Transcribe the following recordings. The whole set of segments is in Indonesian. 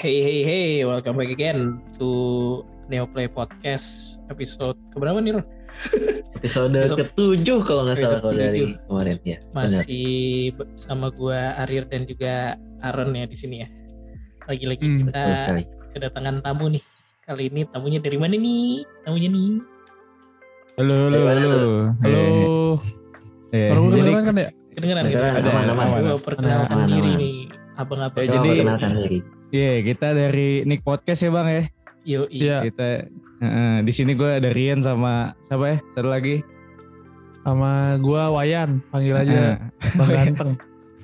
Hey hey hey, welcome back again to Neoplay Podcast episode keberapa nih Ron? Episode, Episode- ketujuh kalau nggak salah kalau dari kemarin ya. benar. Masih sama gua Arir dan juga Aaron ya di sini ya. Lagi-lagi Hmm, kita kedatangan tamu nih. Kali ini tamunya dari mana nih? Tamunya nih. Halo, halo, halo. Halo, Eh, suara gue jadi- kedengeran kan ya? Kedengeran Kedengeran, aman. Gua perkenalkan diri nih. Abang-abang. Ya, jadi- perkenalkan diri. Iya, kita dari Nick Podcast ya bang ya. Yo, Iya. Kita Heeh, di sini gue ada Rian sama siapa ya? Satu lagi. Sama gua Wayan, panggil aja Heeh. Bang Ganteng.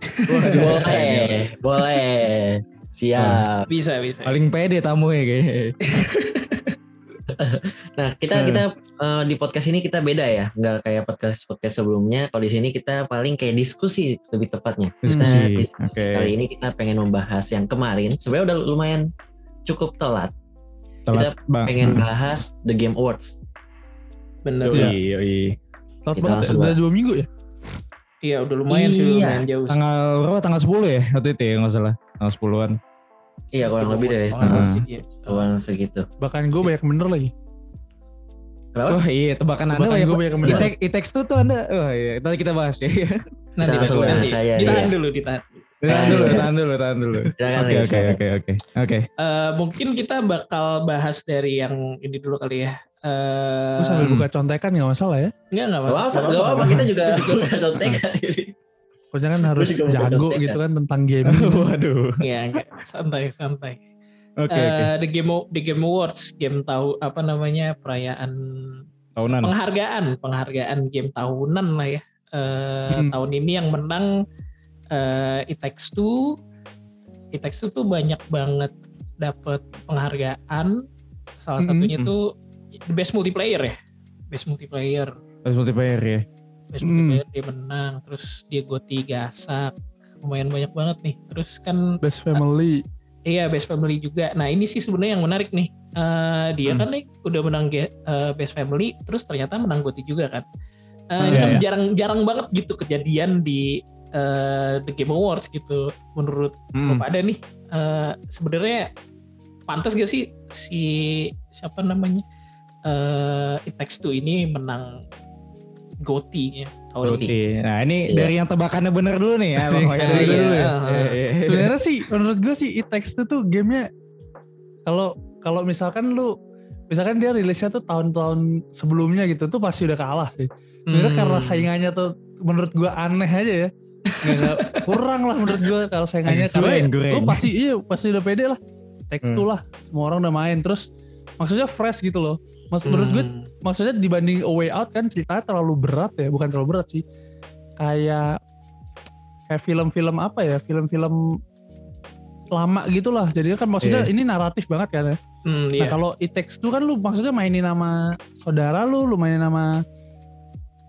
boleh, boleh. Siap. bisa bisa. Paling pede tamu ya kayaknya. Nah, kita kita eh, di podcast ini kita beda ya, nggak kayak podcast podcast sebelumnya. Kalau di sini kita paling kayak diskusi lebih tepatnya. Diskusi. Nah, diskusi. Oke. Kali ini kita pengen membahas yang kemarin. Sebenarnya udah lumayan cukup telat. Telat bang. Pengen bahas The Game Awards. Bener. Iya. Yoi, yoi. Telat Kita banget ya, langsung udah dua minggu ya? Iya, udah lumayan sih, Iya. lumayan jauh. Tanggal berapa? Tanggal 10 ya waktu itu ya nggak salah. Tanggal 10-an. Iya, kurang lebih dari Pengalaman Iya. awal segitu. Bahkan gue banyak bener lagi. Kenapa? Wah iya tebakan anda Bahkan ya. gue banyak bener. Itek, Itex tuh tuh anda. Wah iya. Nanti kita bahas ya. Nanti, langsung nanti, bahas nanti. saya, Ditahan iya. dulu, ditahan. tahan Iya. dulu, tahan dulu, tahan dulu. Oke oke oke oke oke. Eh, mungkin kita bakal bahas dari yang ini dulu kali ya. Eh, Gue sambil buka contekan gak masalah ya. enggak enggak Gak apa-apa, gak apa-apa. Kita juga bukan contekan. Pokoknya kan harus buka jago gitu kan tentang gaming. Waduh. Iya, enggak. santai santai. Oke Eh, oke. the game the game awards, game tahu apa namanya perayaan Tahunan. penghargaan, penghargaan game tahunan lah ya. Eh, Hmm. tahun ini yang menang eh It Takes Two. It Takes Two tuh banyak banget dapat penghargaan. Salah Hmm. satunya Hmm. tuh the best multiplayer ya. Best multiplayer. Harus multiplayer ya. Best Hmm. multiplayer dia menang, terus dia goti gasak. Lumayan banyak banget nih. Terus kan Best Family. Iya best family juga. Nah ini sih sebenarnya yang menarik nih. Eh, dia Hmm. kan nih udah menang eh, best family, terus ternyata menang GOTY juga kan. Eh, ini Iya, kan iya. jarang-jarang banget gitu kejadian di eh, The Game Awards gitu. Menurut Hmm. pada nih, eh, sebenarnya pantas gak sih si siapa namanya eh It Takes Two ini menang GOTY ya. Oke. Nah ini Iya. dari yang tebakannya bener dulu nih ya. Bang. Dari gue dulu ya. Iya, iya, iya. Sebenarnya sih menurut gue sih It Takes Two tuh gamenya kalau kalau misalkan lu misalkan dia rilisnya tuh tahun-tahun sebelumnya gitu tuh pasti udah kalah sih. Sebenarnya Hmm. karena saingannya tuh menurut gua aneh aja ya. Nggak- nggak- kurang lah menurut gua kalau saingannya karena lu pasti iya pasti udah pede lah. Teks Hmm. lah semua orang udah main terus maksudnya fresh gitu loh. Maksud menurut gue Hmm. Maksudnya dibanding A Way Out kan ceritanya terlalu berat ya, bukan terlalu berat sih. Kayak kayak film-film apa ya? Film-film lama gitu lah. Jadi kan maksudnya Iya. ini naratif banget kan ya. Hmm, Nah iya. kalau It Takes Two kan lu maksudnya mainin nama saudara lu, lu mainin nama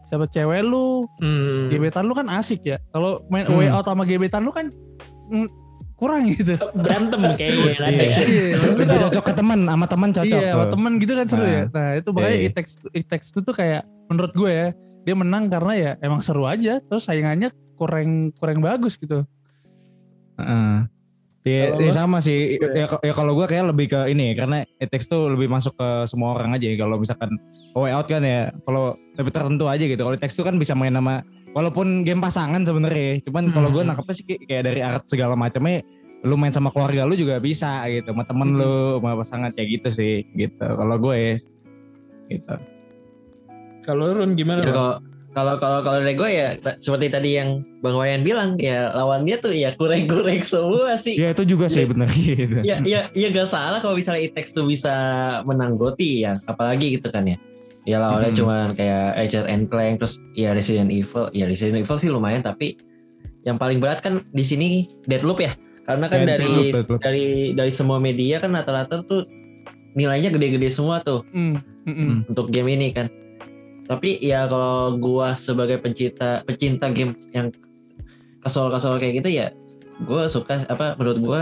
siapa cewek lu, Hmm. gebetan lu kan asik ya. Kalau main Hmm. way out sama gebetan lu kan mm, kurang gitu. berantem kayaknya Iya. Iya, Lebih cocok ke teman, sama teman cocok. Iya, sama tuh. temen gitu kan seru Nah. ya. Nah itu makanya Iya. It Takes, Two- It Takes Two tuh kayak menurut gue ya dia menang karena ya emang seru aja. Terus saingannya kurang kurang bagus gitu. Heeh. Ya, ya sama sih. Ya, ya kalau gue kayak lebih ke ini karena It Takes tuh lebih masuk ke semua orang aja. Kalau misalkan Way Out kan ya, kalau lebih tertentu aja gitu. Kalau It Takes tuh kan bisa main nama walaupun game pasangan sebenarnya. Cuman kalau gue Hmm. nangkepnya sih kayak dari art segala macamnya lu main sama keluarga lu juga bisa gitu, sama temen Hmm. lu, sama pasangan kayak gitu sih gitu. Kalau gue ya gitu. Kalau Ron gimana? Ya, kalau kalau kalau kalau dari gue ya seperti tadi yang Bang Wayan bilang ya lawannya tuh ya kurang-kurang semua sih. Ya itu juga sih Iya. bener gitu. Ya ya ya gak salah kalau misalnya It Takes Two bisa menang GOTY ya apalagi gitu kan ya. Ya lawannya Hmm. cuman kayak Ratchet and Clank terus ya Resident Evil. Ya Resident Evil sih lumayan tapi yang paling berat kan di sini Deadloop ya. Karena kan Ya, dari Deathloop. dari dari semua media kan rata-rata tuh nilainya gede-gede semua tuh Hmm. mm-mm. Hmm. untuk game ini kan. Tapi ya kalau gua sebagai pencinta pecinta game yang kasual-kasual kayak gitu ya, gua suka apa menurut gua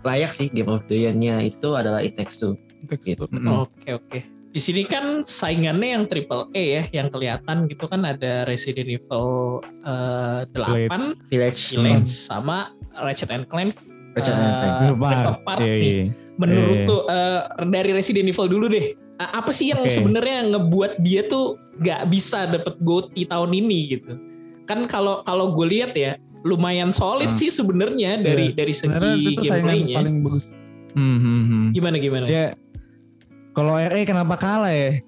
layak sih Game of the Year-nya itu adalah It Takes Two. Gitu. Oke oke. Di sini kan saingannya yang triple A ya, yang kelihatan gitu kan ada Resident Evil eh, 8, Village. Village. Village sama Ratchet and Clank Ratchet eh, and Clank. Part. Rift Apart Iya, nih. iya. Menurut Iya. tuh eh, dari Resident Evil dulu deh. Apa sih yang Oke. sebenarnya ngebuat dia tuh gak bisa dapet GOTY tahun ini gitu? Kan kalau kalau gue lihat ya lumayan solid Hmm. sih sebenarnya dari dari segi gameplaynya. paling bagus. Hmm, hmm, hmm. Gimana gimana? Ya, kalau RE kenapa kalah ya?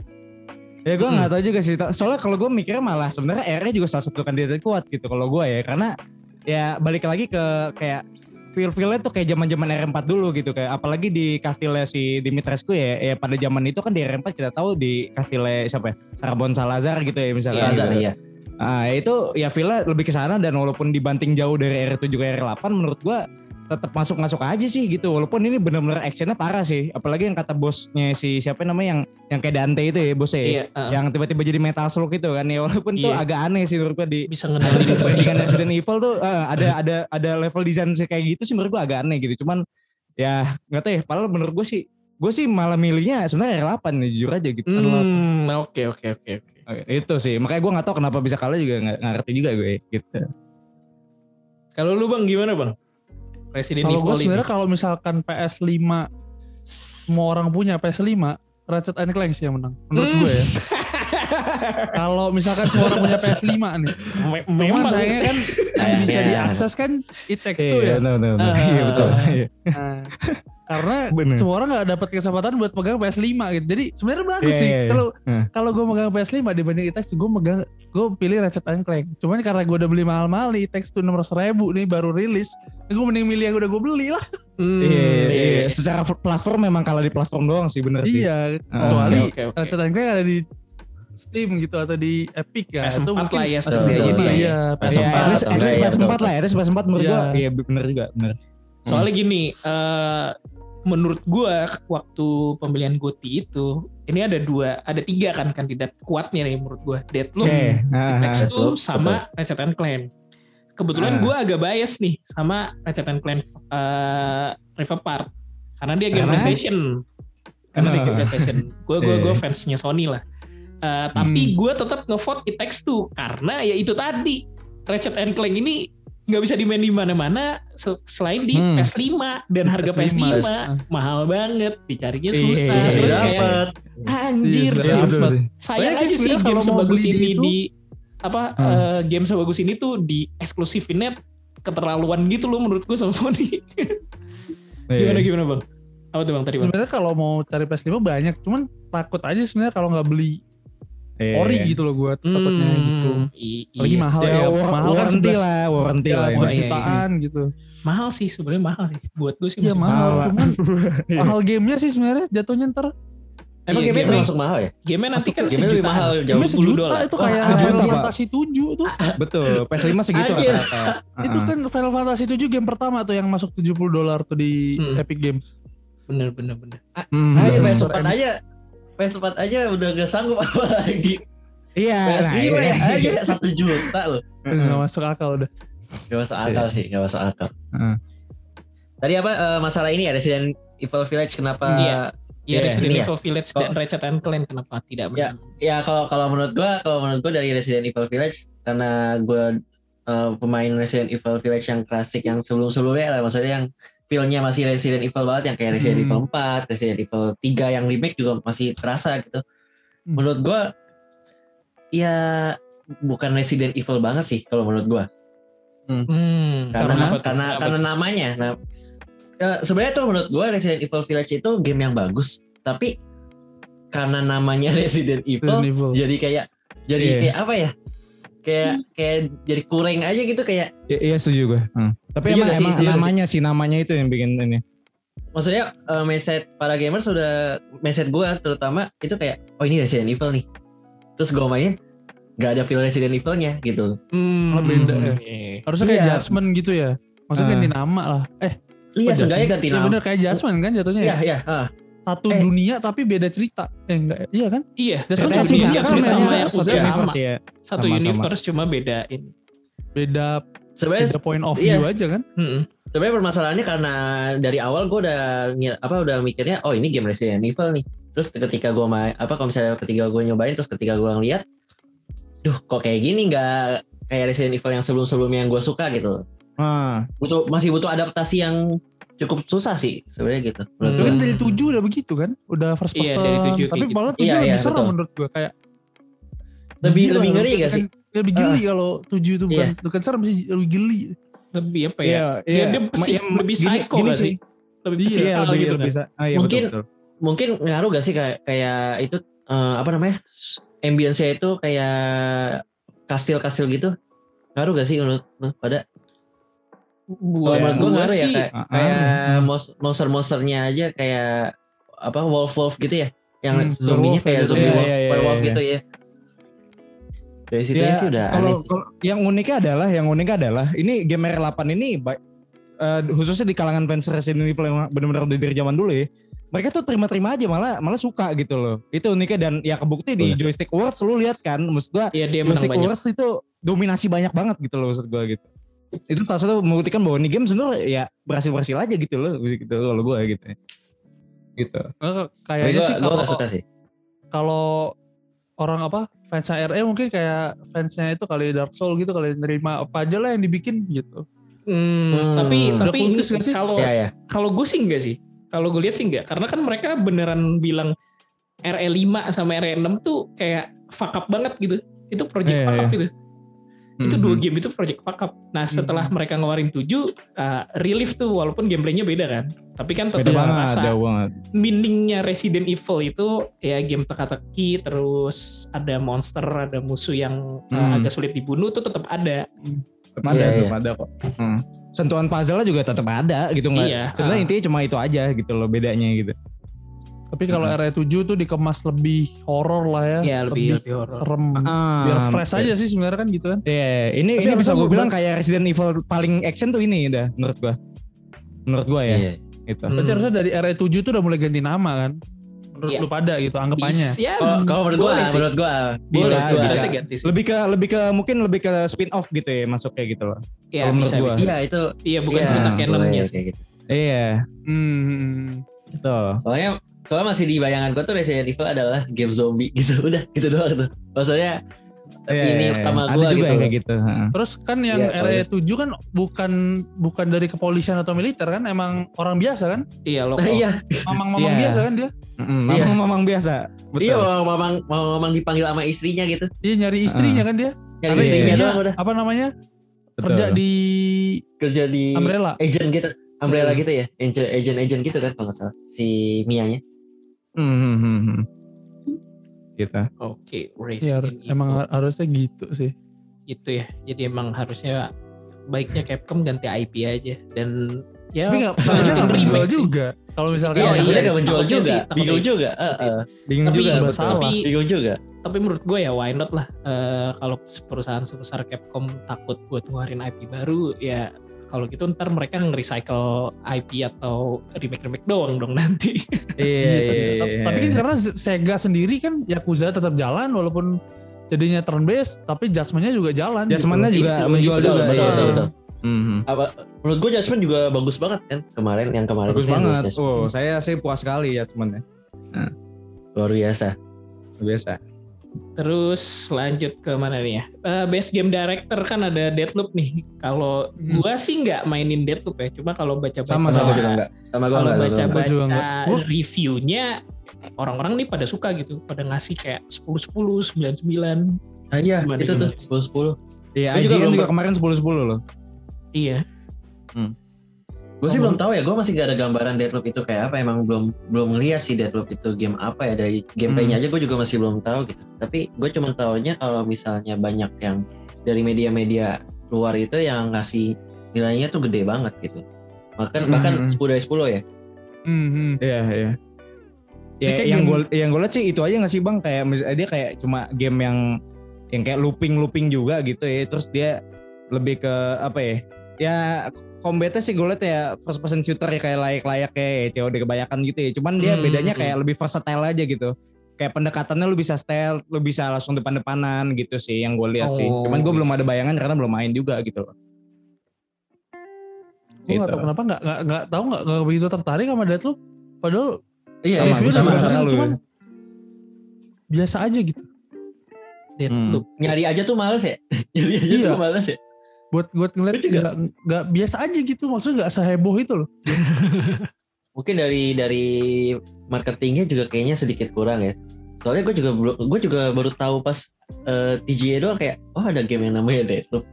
Ya gue Hmm. nggak tahu juga sih. Soalnya kalau gue mikirnya malah sebenarnya RE juga salah satu kandidat kuat gitu kalau gue ya. Karena ya balik lagi ke kayak feel-feelnya tuh kayak zaman-zaman R4 dulu gitu kayak apalagi di kastilnya si Dimitrescu ya ya pada zaman itu kan di R4 kita tahu di kastilnya siapa ya Sarbon Salazar gitu ya misalnya Lazar gitu. iya. Nah, itu ya feel lebih ke sana dan walaupun dibanting jauh dari R7 ke R8 menurut gua tetap masuk-masuk aja sih gitu. Walaupun ini benar-benar actionnya parah sih. Apalagi yang kata bosnya si siapa namanya yang yang kayak Dante itu ya bosnya. ya. Iya, uh, Yang tiba-tiba jadi metal slug itu kan ya walaupun tuh Iya. agak aneh sih menurut gua di bisa dibandingkan Resident Evil tuh eh, ada ada ada level desain sih kayak gitu sih menurut gua agak aneh gitu. Cuman ya nggak tahu ya padahal menurut gua sih gue sih malah milihnya sebenarnya R8 nih jujur aja gitu. Hmm, oke oke oke oke. Oke, Itu sih makanya gue nggak tahu kenapa bisa kalah juga nggak nggak ngerti juga gue gitu. Kalau lu bang gimana bang? Resident Kalau gue sebenarnya kalau misalkan PS5 semua orang punya PS5, Ratchet and Clank sih yang menang. Menurut Hmm. gue ya. Kalau misalkan semua orang punya PS5 nih. Me- memang sayangnya kan yang bisa Sayangnya. diakses kan It Takes Two Iya, ya. benar, benar. Ah, Iya, betul. Iya. Nah, karena Bener. semua orang nggak dapat kesempatan buat pegang PS5 gitu. Jadi sebenarnya bagus Iya, sih. iya, iya. Kalau Hmm. kalau gue megang PS5 dibanding It Takes Two, gue megang gue pilih Ratchet and Clank. Cuman karena gue udah beli mahal-mahal nih, It Takes Two 600 ribu nih baru rilis. Gue mending milih yang udah gue beli lah. Hmm, Iya, iya, iya. iya. Secara platform memang kalah di platform doang sih bener sih. Iya, Ah, kecuali oke, oke, oke. Ratchet and Clank ada di Steam gitu atau di Epic ya. PS4 itu mungkin lah ya, bisa dia ya. Iya, Iya, PS4. at least, at least enggak ya, PS4 betul. lah, at least PS4 menurut Iya. gua iya bener juga, bener. Soalnya gini, eh menurut gua waktu pemilihan GOTY itu ini ada dua, ada tiga kan kandidat kuatnya nih menurut gua. Deadloop. It nah, Takes nah. Two, sama Ratchet and Clank. Kebetulan Ah. gua agak bias nih sama Ratchet and Clank eh Rift Apart karena dia game Karena? PlayStation. Karena dia game Ah. PlayStation. Gue gue gue fansnya Sony lah. Eh, tapi Hmm. gue tetap ngevote It Takes Two karena ya itu tadi Ratchet and Clank ini nggak bisa dimain di mana-mana se- selain di Hmm. PS5 dan harga PS5, PS5. mahal banget dicarinya Iya, susah susah terus dapet. kayak anjir Iya, sih aja sih sebenarnya game kalau mau sebagus ini di itu- di apa Hmm. eh, game sebagus ini tuh di eksklusifinnya keterlaluan gitu loh menurut gue sama Sony gimana Iya. gimana bang apa tuh bang tadi bang Sebenarnya kalau mau cari PS5 banyak, cuman takut aja sebenarnya kalau nggak beli Iya. ori gitu loh gue takutnya Hmm, gitu. i- Lagi iya. mahal Ya, ya, war- mahal kan 11 lah, warranty ya, lah. Oh, 11 iya, iya. jutaan gitu. mahal sih sebenarnya mahal sih buat gue sih Iya mahal, lah. cuman Iya. mahal gamenya sih sebenarnya jatuhnya ntar. Emang Iya, game game- termasuk mahal ya? game nanti kan Game lebih sejutaan mahal jauh. Gamenya 10 sejuta dolar. itu kayak sejuta, Final. Fantasy 7 tuh. Betul, PS5 segitu rata-rata. Itu Heeh. kan Final Fantasy 7 game pertama tuh yang masuk 70 dolar tuh di Hmm. Epic Games. bener bener bener Hmm. Ayo bener. PS4 aja. PS4 aja udah gak sanggup apa lagi. Iya, nah, PS5 ya iya. aja satu juta loh. Nggak masuk akal udah. Gak masuk akal sih, gak masuk akal. Heeh. Tadi apa eh, masalah ini ya Resident Evil Village kenapa? Iya. Ya Iya, Resident ini ya. Evil Village Oh. dan Ratchet and Clank kenapa tidak Ya. menang? Ya kalau kalau menurut gua, kalau menurut gua dari Resident Evil Village karena gua eh, pemain Resident Evil Village yang klasik yang sebelum-sebelumnya lah, maksudnya yang feel-nya masih Resident Evil banget yang kayak Resident Hmm. Evil 4, Resident Evil 3 yang remake juga masih terasa gitu. Hmm. Menurut gua ya bukan Resident Evil banget sih kalau menurut gua. Hmm, karena apa tuh? karena Apa karena tuh? namanya nah eh, sebenarnya tuh menurut gue Resident Evil Village itu game yang bagus tapi karena namanya Resident Evil, Resident Evil. jadi kayak jadi Iya. kayak apa ya kayak kayak jadi kurang aja gitu kayak Iya, iya setuju gue. Hmm. Tapi Iya emang, sih, emang namanya sih namanya itu yang bikin ini. maksudnya eh, mindset para gamers sudah mindset gue terutama itu kayak oh ini Resident Evil nih terus gue main nggak ada feel Resident Evil-nya gitu Hmm, Malah beda ya. iya. Harusnya kayak Iya. Judgment gitu ya. Maksudnya Ah. ganti nama lah. Eh, iya Oh, seenggaknya ganti iya nama bener kayak Judgment kan jatuhnya iya ya. iya ah. Satu Eh. dunia tapi beda cerita. Eh enggak, iya kan? Iya, satu sih dunia, sama, kan sama sama. universe ya. Satu Sama-sama. universe cuma bedain. Beda sebenarnya beda point of iya. view aja kan. Hmm. sebenarnya permasalahannya karena dari awal gue udah ngira- apa udah mikirnya oh ini game Resident Evil nih terus ketika gue main apa kalau misalnya ketika gue nyobain terus ketika gue ngeliat duh kok kayak gini nggak kayak Resident Evil yang sebelum sebelumnya yang gue suka gitu Ah, butuh masih butuh adaptasi yang cukup susah sih sebenarnya gitu. Hmm. Kan dari 7 udah begitu kan, udah first Iya, person. dari 7 Tapi kayak malah 7 Iya, lebih iya, serem menurut gua kayak Lebih jijik lebih ngeri gak sih? Lebih geli kalau 7 itu bukan, Iya. bukan serem sih, lebih geli. lebih apa ya? Iya, Ya, iya. dia psik- iya, lebih gini- psycho gini gak sih? Lebih Iya, psikal lebih gitu lebih kan. sa- ah, iya, Mungkin- betul, betul. Mungkin ngaruh gak sih kayak kayak itu eh, apa namanya? Ambience-nya itu kayak kastil-kastil gitu. Ngaruh gak sih menurut pada? Kalau Buat menurut gue ngaruh ya sih, kayak, ah. kayak mos- monster-monsternya aja kayak apa wolf-wolf gitu ya. Yang Hmm, zombinya kayak ya, zombie iya, wolf, iya, iya, werewolf iya. gitu ya. Dari situ Ya, sih udah kalau, aneh sih. kalau yang uniknya adalah yang uniknya adalah ini game R8 ini eh, khususnya di kalangan fans Resident Evil yang benar-benar dari zaman dulu ya. Mereka tuh terima-terima aja malah malah suka gitu loh. Itu uniknya dan ya kebukti di Joystick Awards lu lihat kan maksud gua dia menang Joystick. Awards itu dominasi banyak banget gitu loh maksud gua gitu. Itu salah satu membuktikan bahwa ini game sebenarnya ya berhasil-berhasil aja gitu loh gitu kalau gua gitu. Gitu. Kayaknya gue sih gue kalau gak suka sih. kalau orang apa fansnya RE mungkin kayak fansnya itu kali Dark Soul gitu kali nerima apa aja lah yang dibikin gitu. Hmm, Hmm. tapi Udah tapi kultus ini gak sih? kalau Ya ya. kalau gue sih enggak sih. Kalau gue lihat sih enggak, karena kan mereka beneran bilang RE5 sama RE6 tuh kayak fuck up banget gitu. Itu project Iya, fuck up iya. gitu. Itu dua Mhm. game itu project fuck up. Nah setelah Hmm. mereka ngeluarin 7, uh, relief tuh walaupun gameplaynya beda kan. Tapi kan tetap Beda banget, rasa banget. meaningnya Resident Evil itu ya game teka-teki, terus ada monster, ada musuh yang uh, Hmm. agak sulit dibunuh tuh tetap ada. Tetap ada, Iya, tetap ada kok. Hmm. Sentuhan puzzle juga tetap ada gitu nggak? Iya, Sebenarnya ah. intinya cuma itu aja gitu loh bedanya gitu. Tapi kalau Hmm. RE7 tuh dikemas lebih horor lah ya. Ya lebih lebih horor. serem. Ah, Biar fresh aja sih sebenarnya kan gitu kan. Iya, ini Tapi ini bisa gue gua- bilang kayak Resident Evil paling action tuh ini udah menurut gua. Menurut gua ya, Iya. gitu. Hmm. Berarti harusnya dari RE7 tuh udah mulai ganti nama kan. Menurut Iya. lu pada gitu anggapannya. Ya, Kalau menurut gue, boleh sih. menurut gue Bisa, menurut gua. bisa. Bisa ganti sih. Lebih ke lebih ke mungkin lebih ke spin off gitu ya masuk kayak gitu loh. Ya, menurut bisa, gua. Iya itu. Iya, bukan iya, cerita canonnya sih. gitu. Iya, Hmm. gitu. Soalnya soalnya masih di bayangan gue tuh Resident Evil adalah game zombie gitu udah gitu doang tuh. Maksudnya Iya, ini iya, iya. utama Ada gue juga gitu. yang kayak gitu. heeh. Terus kan yang Iya, kalau RE7 kan bukan bukan dari kepolisian atau militer kan emang orang biasa kan? Iya, Nah, lokal. iya, Mamang-mamang Iya. biasa kan dia. Mm-mm, Iya. Mamang mamang biasa. Betul. iya mamang mamang dipanggil sama istrinya gitu. Dia nyari istrinya kan dia. Nyari Karena Iya. istrinya istrinya doang udah apa namanya? Betul. Kerja di kerja di Umbrella. agent gitu. Umbrella Hmm. gitu ya, agent agent agent gitu kan kalau nggak salah si Mianya. Hmm, hmm, hmm, hmm. Gitu. Oke, Iya, harus, Resident emang Evil. har- harusnya gitu sih. gitu ya. Jadi emang harusnya baiknya Capcom ganti IP aja dan ya Tapi nggak takutnya nggak menjual juga. Kalau misalkan Iya, Oh, takutnya iya. gak menjual juga, bingung juga. Bingung Tapi- juga. Tapi bingung juga. tapi menurut gue ya why not lah Eh, kalau perusahaan sebesar Capcom takut buat ngeluarin IP baru ya kalau gitu ntar mereka nge-recycle IP atau remake-remake doang dong nanti. Iya, iya, Ta- iya. Tapi kan karena Sega sendiri kan Yakuza tetap jalan walaupun jadinya turn based tapi judgementnya juga jalan. Jasmine-nya gitu. juga Itu, menjual itu, juga. betul, iya. betul, betul. Hmm, hmm. Apa menurut gue Judgment juga bagus banget kan kemarin yang kemarin Bagus banget. Oh, saya sih puas sekali ya teman-teman. luar biasa. Biasa. Terus lanjut ke mana nih ya? Eh, best game director kan ada Deathloop nih. Kalau Hmm. gua sih nggak mainin Deathloop ya, cuma kalau baca-baca Sama, Sama sama. juga enggak. Sama kalau. Gua juga baca-baca reviewnya orang-orang nih pada suka gitu, pada ngasih kayak 10 10, 9 9. Ah, iya, Gimana, itu tuh gimana? 10 10. Iya, Gua juga IGN belum juga kemarin 10-10 loh. Iya. Gue sih Oh. belum tahu ya, gue masih gak ada gambaran Deathloop itu kayak apa. Emang belum belum ngeliat sih Deathloop itu game apa ya dari gameplaynya Hmm. aja gue juga masih belum tahu gitu. Tapi gue cuma tahunya kalau misalnya banyak yang dari media-media luar itu yang ngasih nilainya tuh gede banget gitu. Bahkan Hmm. bahkan 10 dari 10 ya. Hmm, hmm. Iya, iya. Ya, kayak yang gue yang gue lihat sih itu aja nggak sih bang kayak dia kayak cuma game yang yang kayak looping looping juga gitu ya terus dia lebih ke apa ya ya combatnya sih gue liat ya first person shooter ya kayak layak layak kayak COD kebanyakan gitu ya cuman dia Hmm. bedanya kayak lebih versatile aja gitu kayak pendekatannya lu bisa stealth lu bisa langsung depan depanan gitu sih yang gue lihat sih Oh. cuman gue belum ada bayangan karena belum main juga gitu loh Gue Gitu. tahu kenapa nggak nggak nggak tahu nggak nggak begitu tertarik sama Deathloop. Padahal Iya, Sama, reviewnya sama, sama lu. cuman biasa aja gitu. Deathloop. nyari aja tuh males ya. nyari aja Iya. tuh males ya. Buat buat ngeliat nggak nggak biasa aja gitu maksudnya nggak seheboh itu loh Mungkin dari dari marketingnya juga kayaknya sedikit kurang ya. Soalnya gue juga gue juga baru tahu pas eh, TGA doang kayak oh ada game yang namanya Deathloop.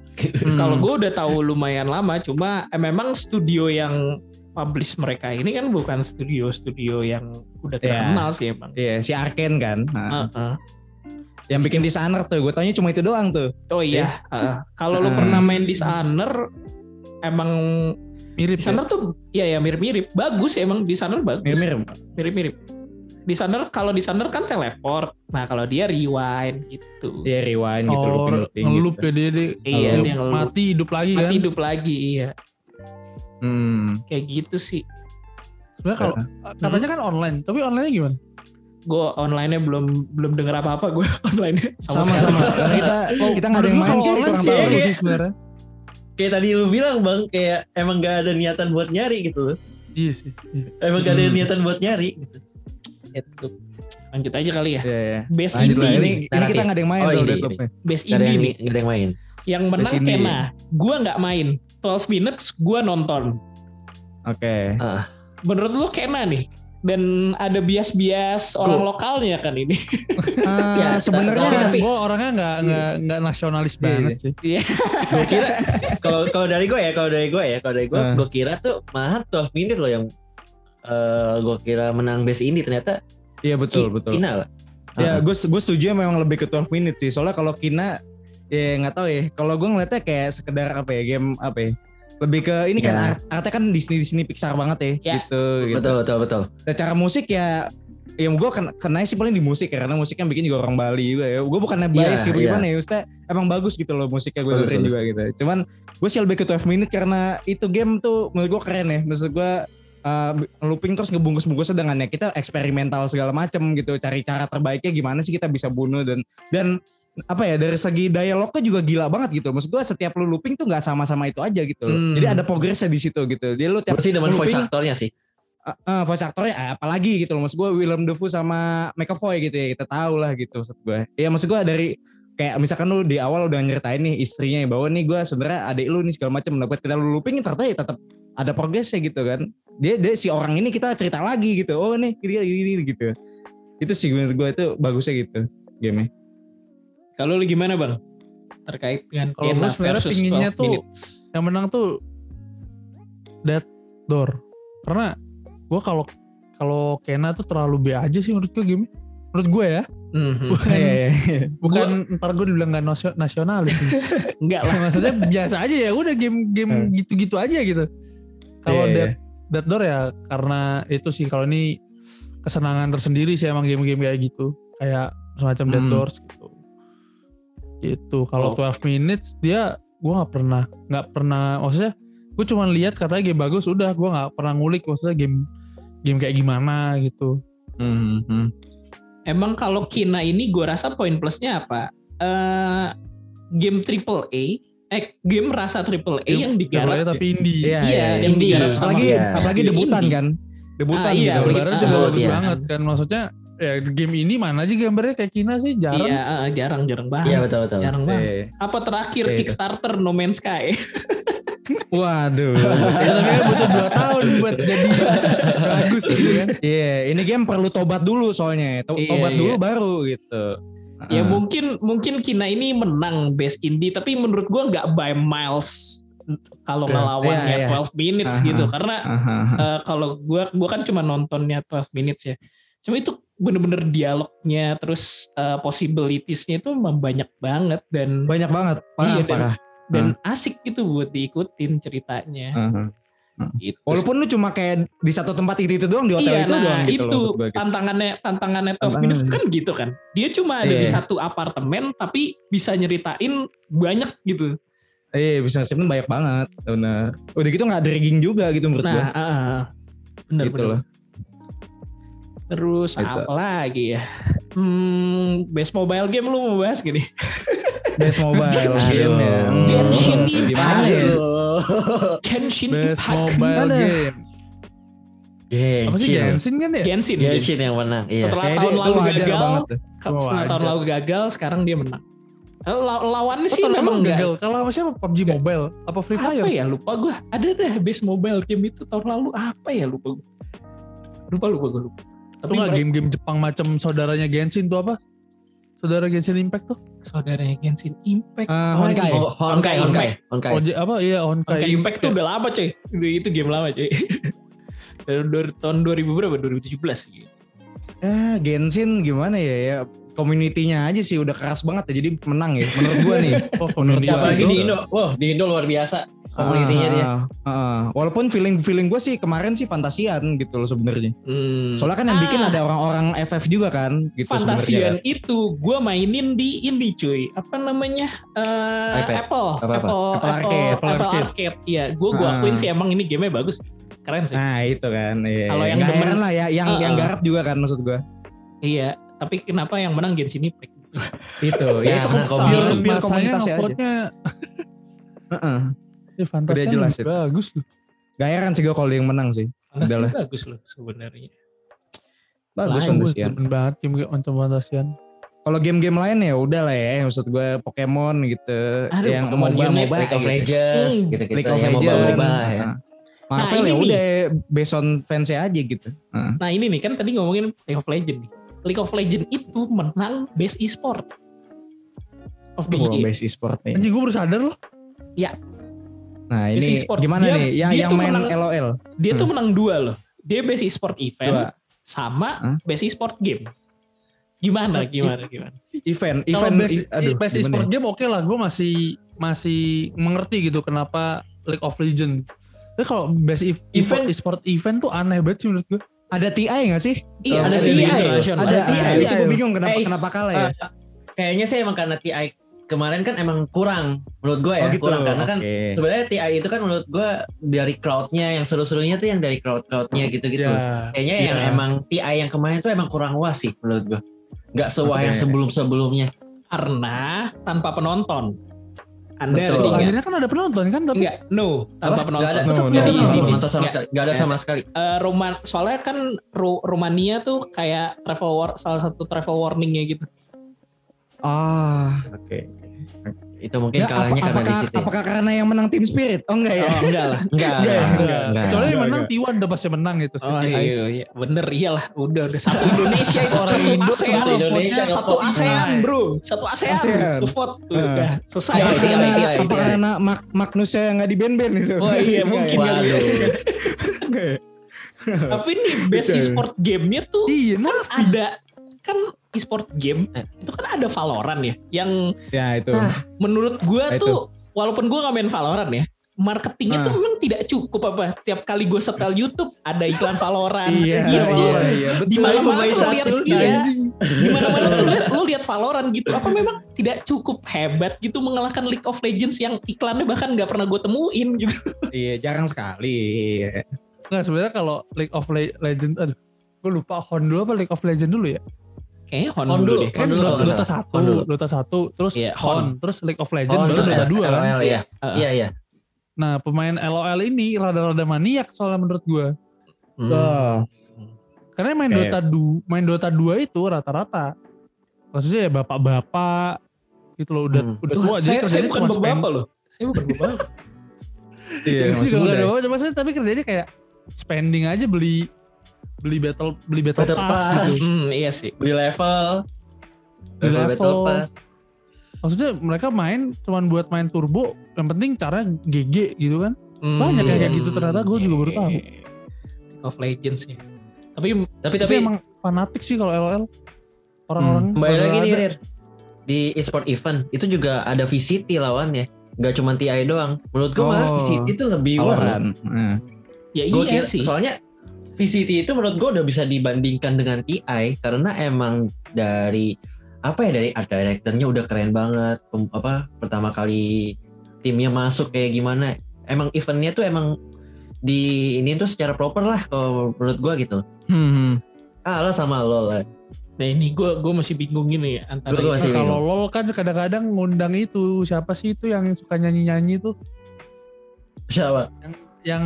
Hmm. Kalau gue udah tahu lumayan lama, cuma eh, memang studio yang publish mereka ini kan bukan studio-studio yang udah Iya. terkenal sih emang. Iya, si Arken kan. Nah, Heeh. Yang bikin desainer tuh, gue tanya cuma itu doang tuh. Oh iya, heeh. kalau lu Hmm. pernah main Dishonored, emang mirip ya? Dishonored tuh ya ya mirip-mirip, bagus emang Dishonored bagus, Mirip-mirip. mirip-mirip. Dishonored kalau Dishonored kan teleport, nah kalau dia rewind gitu. Iya, rewind gitu. oh ngelup gitu. ya dia, dia Iya, dia ngelup. mati hidup lagi kan Mati hidup lagi, iya. Hmm. Kayak gitu sih. sebenarnya kalau katanya kan online tapi online gimana Gue online-nya belum belum denger apa-apa gue online-nya. Sama-sama. Karena kita kita nggak ada yang main kalau kayak online kurang seru sih sebenarnya Kayak tadi lu bilang bang kayak emang gak ada niatan buat nyari gitu loh. iya sih iya. Emang gak ada Hmm. niatan buat nyari gitu. Itu. Lanjut aja kali ya. Iya, iya. Best Lanjut lah. indie, Ini, ini kita nggak ada yang main Oh, ini. nih. best Gak ada indie yang gak ada yang main. Yang menang Best indie. Kena. Gue nggak main. 12 minutes gue nonton. Oke. Ah, Menurut lu Kena nih. Dan ada bias-bias orang lokalnya kan ini. Ah, Ya, sebenarnya tapi- gue orangnya nggak nggak nggak nasionalis Iya, banget sih gue kira kalau kalau dari gue ya, kalau dari gue ya, kalau dari gue, Ah. gue kira tuh malah 12 minute loh yang eh gue kira menang best indie ternyata iya betul Ki- betul. Kina lah. Ya, Ah. gue gue setuju memang lebih ke 12 minutes sih. Soalnya kalau Kina ya nggak tahu ya. Kalau gue ngeliatnya kayak sekedar apa ya game apa ya. Lebih ke ini kan Ya. art, artnya kan Disney Disney Pixar banget ya, Ya. gitu. gitu. betul betul betul. Secara musik ya yang gue kena, kena sih paling di musik ya, karena musiknya bikin juga orang Bali juga ya. Gue bukannya bias Iya, sih, gimana ya, Maksudnya emang bagus gitu loh musiknya gue dengerin juga gitu. Cuman gue sih lebih ke 12 minute karena itu game tuh menurut gue keren ya. Maksud gue uh, looping terus ngebungkus-bungkusnya dengan ya kita eksperimental segala macem gitu. Cari cara terbaiknya gimana sih kita bisa bunuh dan dan apa ya dari segi dialognya juga gila banget gitu. Maksud gue setiap lu looping tuh nggak sama-sama itu aja gitu loh. Hmm. Jadi ada progresnya di situ gitu. Dia lu tiap sih demen voice looping, actornya sih. uh, voice actornya ah, apalagi gitu loh maksud gue Willem Dafoe sama McAvoy gitu ya kita tahu lah gitu maksud gue ya maksud gue dari kayak misalkan lu di awal udah nyeritain nih istrinya bahwa nih gue sebenarnya adik lu nih segala macam dapat kita lu looping ternyata ya tetap ada progresnya gitu kan dia dia si orang ini kita cerita lagi gitu oh nih gini gini, gini gitu itu sih menurut gue itu bagusnya gitu game Kalau lu gimana bang? Terkait dengan Kalau gua sebenarnya pinginnya 12 tuh- minutes. yang menang tuh Dead Door karena gue kalau kalau Kena tuh terlalu B aja sih menurut gue game menurut gue ya Mhm. bukan Iya, iya, iya. bukan ntar gue dibilang gak nasio- nasionalis. Enggak lah. maksudnya biasa aja ya udah game-game Hmm. gitu-gitu aja gitu kalau Iya, Dead Dead Door ya karena itu sih kalau ini kesenangan tersendiri sih emang game-game kayak gitu kayak semacam Dead Hmm. Doors gitu gitu kalau Oh. 12 minutes dia gue nggak pernah nggak pernah maksudnya gue cuma lihat katanya game bagus udah gue nggak pernah ngulik maksudnya game game kayak gimana gitu Hmm, hmm. Emang kalau Kina ini gue rasa poin plusnya apa? Eh game triple A, eh game rasa triple A yang digarap. Triple A tapi indie Iya, Iya, iya, yang indie. digarap sama apalagi Iya. apalagi debutan indie. kan debutan Ah, iya, gitu gambarnya Ah, juga oh, bagus iya. banget kan maksudnya ya game ini mana aja gambarnya kayak Kina sih jarang Iya, eh, jarang jarang banget. Iya betul betul. Jarang banget. Iya. Apa terakhir itu. Kickstarter No Man's Sky? waduh ya tapi kan butuh 2 tahun buat jadi bagus gitu kan Iya, ini game perlu tobat dulu soalnya. To- Iya, tobat iya. dulu baru gitu. ya Heeh. mungkin mungkin Kina ini menang best indie, tapi menurut gue nggak by miles kalau Iya, ngelawannya iya, iya. 12 minutes Aha. gitu. Karena Aha, aha. eh, kalau gue gua kan cuma nontonnya 12 minutes ya. Cuma itu bener-bener dialognya terus eh, possibilitiesnya itu banyak banget dan banyak banget, parah Iya, dan- parah. dan asik gitu buat diikutin ceritanya. Aha. Gitu. Walaupun lu cuma kayak di satu tempat itu itu doang di hotel iya, itu nah doang gitu itu loh, gitu. tantangannya tantangannya 12 Tantangan. minutes kan gitu kan. Dia cuma ada di Iya. satu apartemen tapi bisa nyeritain banyak gitu. Iya, bisa sebenarnya banyak banget, benar. Udah gitu nggak dragging juga gitu menurut gua. Nah, ah, bener gitu bener. loh. Terus Gitu. apa lagi ya? Hmm, best mobile game lu mau bahas gini? Best mobile game ya. Hmm. Genshin ya? Aduh. Genshin best Impact. mobile Mana? game apa sih Genshin. Genshin kan ya Genshin. Genshin yang menang. Iya. Setelah Kayaknya tahun lalu gagal, banget tuh. setelah Oh, tahun lalu gagal, sekarang dia menang. La- lawannya Oh, sih memang gagal. Kalau sama siapa? PUBG Mobile? Apa Free apa Fire? ya lupa gue ada dah base mobile game itu tahun lalu apa ya lupa gue lupa lupa gue lupa tapi nggak mereka- game-game Jepang macam saudaranya Genshin tuh apa? Saudara Genshin Impact tuh? saudaranya Genshin Impact apa Honkai. Oh, Honkai, Honkai, Honkai. Oje apa? Iya Honkai. Honkai Impact tuh udah lama cuy Udah itu game lama cuy Dari tahun 2000 berapa 2017 gitu. Ya Genshin gimana ya ya community-nya aja sih udah keras banget ya jadi menang ya menurut gua nih. Oh, Menurut gua Apalagi di Indo. Wah, di Indo luar biasa. Community-nya dia. Ah, ah, ah. Walaupun feeling feeling gue sih kemarin sih fantasian gitu loh sebenarnya. Hmm. Soalnya kan yang bikin Ah. ada orang-orang FF juga kan gitu sebenarnya. Fantasian itu gue mainin di ini cuy apa namanya Eh, iPad. Apple Apa-apa? Apple Apple Apple, Arcade. Apple Apple Arcade. Arcade iya gue gue Ah. akuin sih emang ini gamenya bagus keren sih Nah itu kan. Iya, Kalau iya. yang Nggak demen- lah ya yang Ah, yang garap juga kan maksud gue. iya tapi kenapa yang menang Genshin Impact Itu Ya, ya, itu kan komuni- biar, masanya komunitasnya aja. Heeh. Ya fantasi Udah jelas itu. bagus loh. Gak heran sih gue kalau dia yang menang sih. Udahlah. bagus loh sebenarnya Bagus fantasian. Banget game kayak macam fantasian. Kalau game-game lain ya udah lah ya maksud gue Pokemon gitu Aduh, yang Pokemon MOBA Unite, MOBA League of gitu. Legends, Hmm. gitu-gitu. League of yang Legends. moba-moba lah ya. Nah, Marvel Nah, ya ini udah based on fansnya aja gitu. Nah. nah ini nih kan tadi ngomongin League of Legends nih League of Legends itu menang best e-sport of the year base e-sport nih. Anjing gue baru sadar loh. Nah Base ini e-sport. gimana Dia- nih yang dia yang tuh main menang- LOL? dia tuh Hmm. menang dua loh dia best e-sport event Dua. sama Hah? best e-sport game gimana gimana gimana Event, Kalau event, best, i- aduh, gimana e-sport ya? game oke lah. Gue masih masih mengerti gitu kenapa League of Legends. Tapi kalau best e- event Event- e-sport event tuh aneh banget sih menurut gue. Ada TI nggak sih? iya ada di TI. internasional. Ada Ada TI. TI. Itu gue bingung kenapa Eh, kenapa kalah ya? Eh, kayaknya sih emang karena TI kemarin kan emang kurang menurut gue ya oh gitu. kurang karena kan Oke. sebenarnya TI itu kan menurut gue dari crowdnya yang seru-serunya tuh yang dari crowd crowdnya gitu-gitu Ya. kayaknya yang Iya. emang TI yang kemarin tuh emang kurang wah sih menurut gue nggak sewah Oke. yang sebelum sebelumnya karena tanpa penonton anda Betul. harus ingat Akhirnya kan ada penonton kan tapi enggak no tanpa Apa? Nggak ada penonton No, no, nggak ada no, no. penonton sama Nggak. sekali nggak ada sama sekali Eh, Roman soalnya kan Ru- Rumania tuh kayak travel war salah satu travel warningnya gitu Ah, oke. itu mungkin Ya, kalahnya apa- karena di apakah, situ apakah karena yang menang tim Spirit? Oh enggak ya? oh enggak lah enggak Enggak ya? enggak, enggak. Kecuali yang Enggak, menang enggak. T1 udah pasti menang gitu. Oh TI. iya, iya bener iyalah udah udah satu Indonesia itu Orang satu Indo ASEAN satu Indonesia satu. ASEAN Nah. bro satu ASEAN ASEAN. tuh Nah. udah selesai Ya, karena, TI, apa TI. karena Mag Magnusnya nggak di band-band itu? Oh iya, mungkin Enggak ya. Enggak ya? Tapi nih best e-sport gamenya tuh Iya, kan nah. ada kan e-sport game Eh. itu kan ada Valorant ya yang Ya itu. Ah. menurut gua Nah, itu. tuh walaupun gua nggak main Valorant ya marketingnya Ah. tuh memang tidak cukup apa tiap kali gue setel YouTube ada iklan Valorant Iya, Iya, iya, iya, betul. di mana mana tuh lihat iya di mana mana tuh lihat lu lihat Valorant gitu apa memang tidak cukup hebat gitu mengalahkan League of Legends yang iklannya bahkan nggak pernah gue temuin gitu Iya, jarang sekali. Nggak sebenarnya kalau League of Le- Legends aduh gue lupa Hon dulu apa League of Legends dulu ya kayaknya Hon, Hon dulu dulu. deh kan dulu, Dota, Dota salah. 1 Hon dulu. Dota 1 terus Iya, Hon Hon. terus League of Legends Oh, baru Dota 2 kan iya Heeh. iya iya nah pemain LOL ini rada-rada maniak soalnya menurut gue Hmm. Oh, karena main Oke. Dota 2 main Dota 2 itu rata-rata maksudnya ya bapak-bapak gitu loh udah Hmm. udah Tuh, tua jadi saya, saya kerjanya bukan cuma spend bapak loh saya bukan bapak iya, masih juga muda ya. apa-apa maksudnya tapi kerjanya kayak spending aja beli beli battle beli battle, Battle pass, pass. gitu. hmm, iya sih beli level Beli level level. battle pass Maksudnya mereka main cuman buat main turbo, yang penting caranya GG gitu kan. Hmm. Banyak yang kayak gitu ternyata, gua juga baru tahu. Of Legends ya tapi tapi Tapi, tapi emang fanatik sih kalau LOL. Orang-orang kembali pada lagi nih. Rir di e-sport event itu juga ada VCT lawannya nggak cuma TI doang menurut gue malah Oh. VCT itu lebih wah Valorant. Nah. ya Gua iya kira- sih soalnya VCT itu menurut gue udah bisa dibandingkan dengan TI karena emang dari apa ya dari art directornya udah keren banget. Pem- apa pertama kali timnya masuk kayak gimana. Emang eventnya tuh emang di ini tuh secara proper lah kalau menurut gue gitu. Hmm. kalah sama LoL lah. Nah ini gue gue masih bingung gini ya antara Gua- gua masih Nah, kalau. LOL kan kadang-kadang ngundang itu siapa sih itu yang suka nyanyi-nyanyi tuh? Siapa? Yang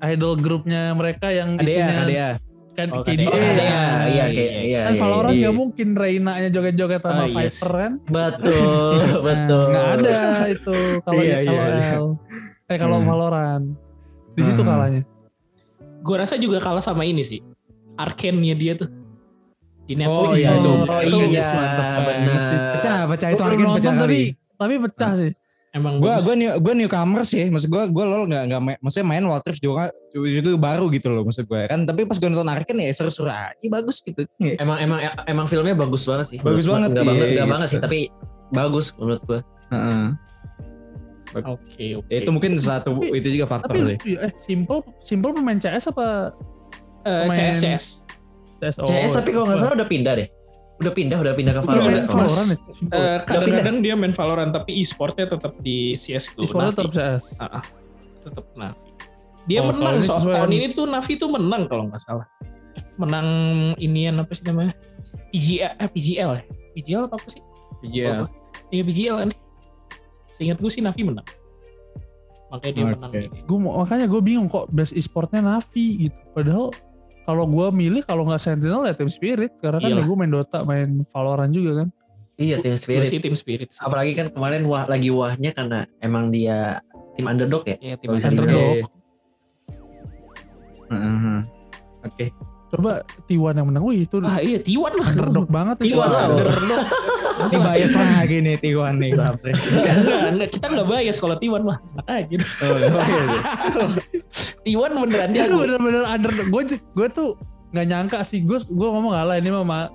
idol grupnya mereka yang isinya Kadea. kan Oh, KDA. Oh, ya. Iya, Iya, iya, iya. iya. Kan iya, Valorant iya. nggak mungkin Reina-nya joget-joget sama Oh, yes. Viper kan. Betul, Nah, betul. Nggak ada itu kalau Iya, kalau iya, iya. Eh kalau Hmm. Valorant. Di situ Hmm. kalahnya. Gue rasa juga kalah sama ini sih. Arkane-nya dia tuh. Di Oh, Netflix. iya, itu. Oh Itu iya, mantep banget. Pecah, pecah itu nonton pecah tapi kali. tapi pecah sih. Emang Gua bagus. gua new gua newcomer sih, maksud gua gua lol nggak nggak main, maksudnya main Wild Rift juga itu baru gitu loh maksud gua kan. Tapi pas gua nonton Arkin ya seru-seru aja, bagus gitu. Emang emang emang filmnya bagus banget sih. Bagus Menurut- banget, Enggak iya, banget, enggak gitu. banget sih, tapi bagus menurut gua. Heeh. Oke, oke. Ya, itu mungkin satu Tapi- itu juga faktor Tapi sih. lucu ya. Eh, simple simple pemain CS apa Eh, pemain- CS, CS. CS? Oh, CS tapi kalau nggak salah udah pindah deh. Udah pindah, udah pindah ke Valorant. Valorant. Valorant ya? Simple. Eh, kadang-kadang dia main Valorant tapi e-sportnya tetap di CSGO. E-sportnya Navi. tetap CS. Tetap Navi. Dia Oh, menang ini tahun yang- ini tuh Navi tuh menang kalau nggak salah. Menang inian apa sih namanya? PGL, eh, PGL ya? PGL apa, apa sih? Iya. Gua. Iya PGL kan. Seingat gue sih Navi menang. Makanya dia Oke. menang ini. Gue makanya gue bingung kok best e-sportnya Navi gitu. Padahal kalau gue milih kalau nggak Sentinel ya Team Spirit karena kan Iyalah. ya gue main Dota, main Valorant juga kan. Iya, Team Gue Spirit. sih tim Spirit sih. Apalagi kan kemarin wah lagi wahnya karena emang dia tim underdog ya. Ya, tim underdog. Iya. Heeh. Oke. Coba T1 yang menang. Wih itu Ah iya T1 lah. underdog banget itu. T1 lah underdog. Ini bias lagi nih Tiwan nih. enggak, enggak, kita enggak bias kalau T1 mah. Enak aja. Oh, iya, iya. T1 beneran Dia bener-bener underdog. Gue gue tuh nggak nyangka sih. Gue gue ngomong ngalah ini mah ma-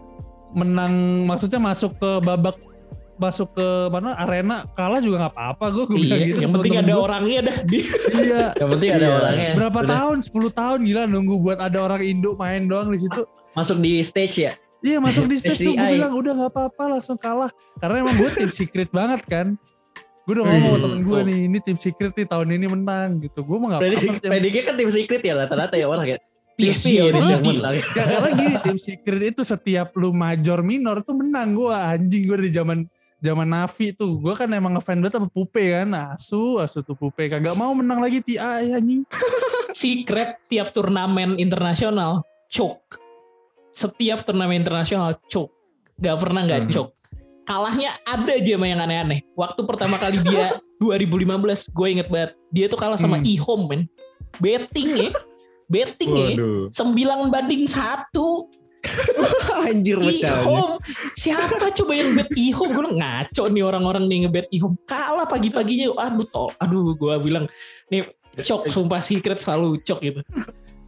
menang maksudnya masuk ke babak masuk ke mana arena kalah juga nggak apa-apa gue gue bilang Iya, gitu yang penting ada gua. orangnya dah iya Yang penting ada Iya. orangnya. berapa Udah tahun 10 tahun gila nunggu buat ada orang Indo main doang di situ Masuk di stage ya. iya masuk di stage tuh gue SDI. bilang udah nggak apa-apa langsung kalah karena emang gue tim secret banget kan gue udah ngomong sama Hmm. temen gue nih ini tim secret nih tahun ini menang gitu gue Predik apa-apa prediknya kan tim secret ya rata-rata ya orang ya. PSG ya udah PSG. yang menang. Ya karena gini tim secret itu setiap lu major minor tuh menang gue anjing gue dari zaman zaman Navi tuh gue kan emang ngefan banget sama Pupe kan asu asu tuh Pupe kagak mau menang lagi TI anjing Secret tiap turnamen internasional choke. Setiap turnamen internasional choke. Gak pernah nggak Hmm. Kalahnya ada aja sama yang aneh-aneh. Waktu pertama kali dia 2015, gue inget banget. Dia tuh kalah sama Hmm. e-home men. Betting ya. Betting ya. Waduh. 9 banding 1. Anjir pecah. E-home. Siapa coba yang bet e-home? Gue ngaco nih orang-orang nih ngebet e-home. Kalah pagi-paginya. Aduh, tol. Aduh, gue bilang. Nih, cok. Sumpah secret selalu cok gitu.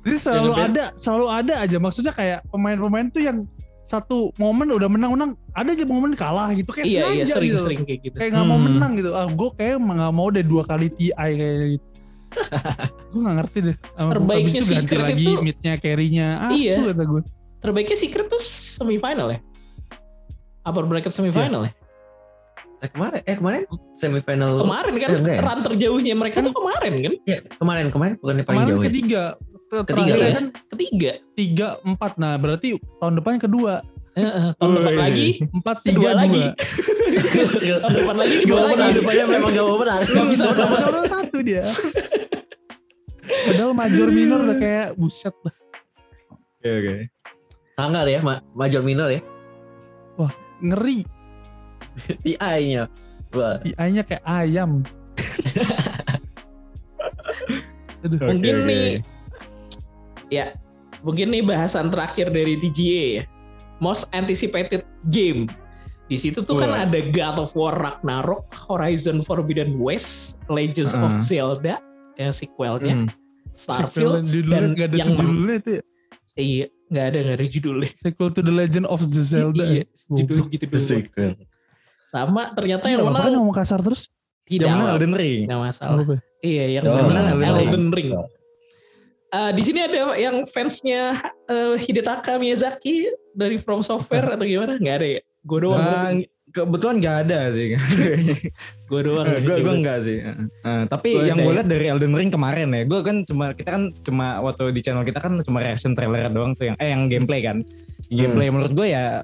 Jadi selalu ada, selalu ada aja. Maksudnya kayak pemain-pemain tuh yang satu momen udah menang-menang, ada aja momen kalah gitu. Kayak Iya, sengaja iya. gitu. Sering-sering kayak gitu. Kayak nggak mau Hmm. menang gitu. Ah, gue kayak nggak mau deh dua kali TI kayak gitu. gue gak ngerti deh. Sama- Terbaiknya Abis itu ganti Secret lagi itu- midnya carry-nya. Asu Iya. kata gue. Terbaiknya secret tuh semifinal ya? Upper bracket semifinal ya? Eh, kemarin eh kemarin semifinal. Kemarin kan Eh, ya? run terjauhnya mereka tuh kemarin kan? Ya, kemarin kemarin bukan yang paling Kemarin jauh ya. ketiga. Ke- Ketiga ya? kan Ketiga. tiga empat. Nah berarti tahun depan kedua. Heeh, tahun depan lagi Empat kedua tiga lagi. dua. tahun depan lagi Gak kedua mau menang lagi. depannya memang gak mau menang. Gak bisa Udah padahal satu dia. Padahal major minor udah kayak buset lah. Oke oke. Sangar ya ma- major minor ya. Ngeri. TI-nya. Wah. TI-nya kayak ayam. Aduh. Oke, Mungkin oke. nih ya mungkin nih bahasan terakhir dari TGA ya. Most anticipated game. Di situ tuh kan Wah. ada God of War Ragnarok, Horizon Forbidden West, Legends of Uh-uh. Zelda, yang sequelnya, Hmm. Starfield, Sequel dan gak ada yang judulnya itu ya. iya nggak ada nggak ada judulnya. Sequel to the Legend of the Zelda. iya, ya. judul Goblok. gitu doang. Sama ternyata Iya, yang apa menang ngomong kasar terus? tidak Yang menang apa- Elden Ring. nggak masalah. Apa? Iya, yang Oh, menang Elden Elden, Ring. Eh, di sini ada yang fansnya eh, Hidetaka Miyazaki dari From Software atau gimana? Nggak ada ya? Gue doang. Nah, kebetulan nggak ada sih. gue doang. gue gue enggak sih. Eh, tapi Gua yang gue kayak- lihat dari Elden Ring kemarin ya, gue kan cuma kita kan cuma waktu di channel kita kan cuma reaction trailer doang tuh yang eh yang gameplay kan. Gameplay menurut gue ya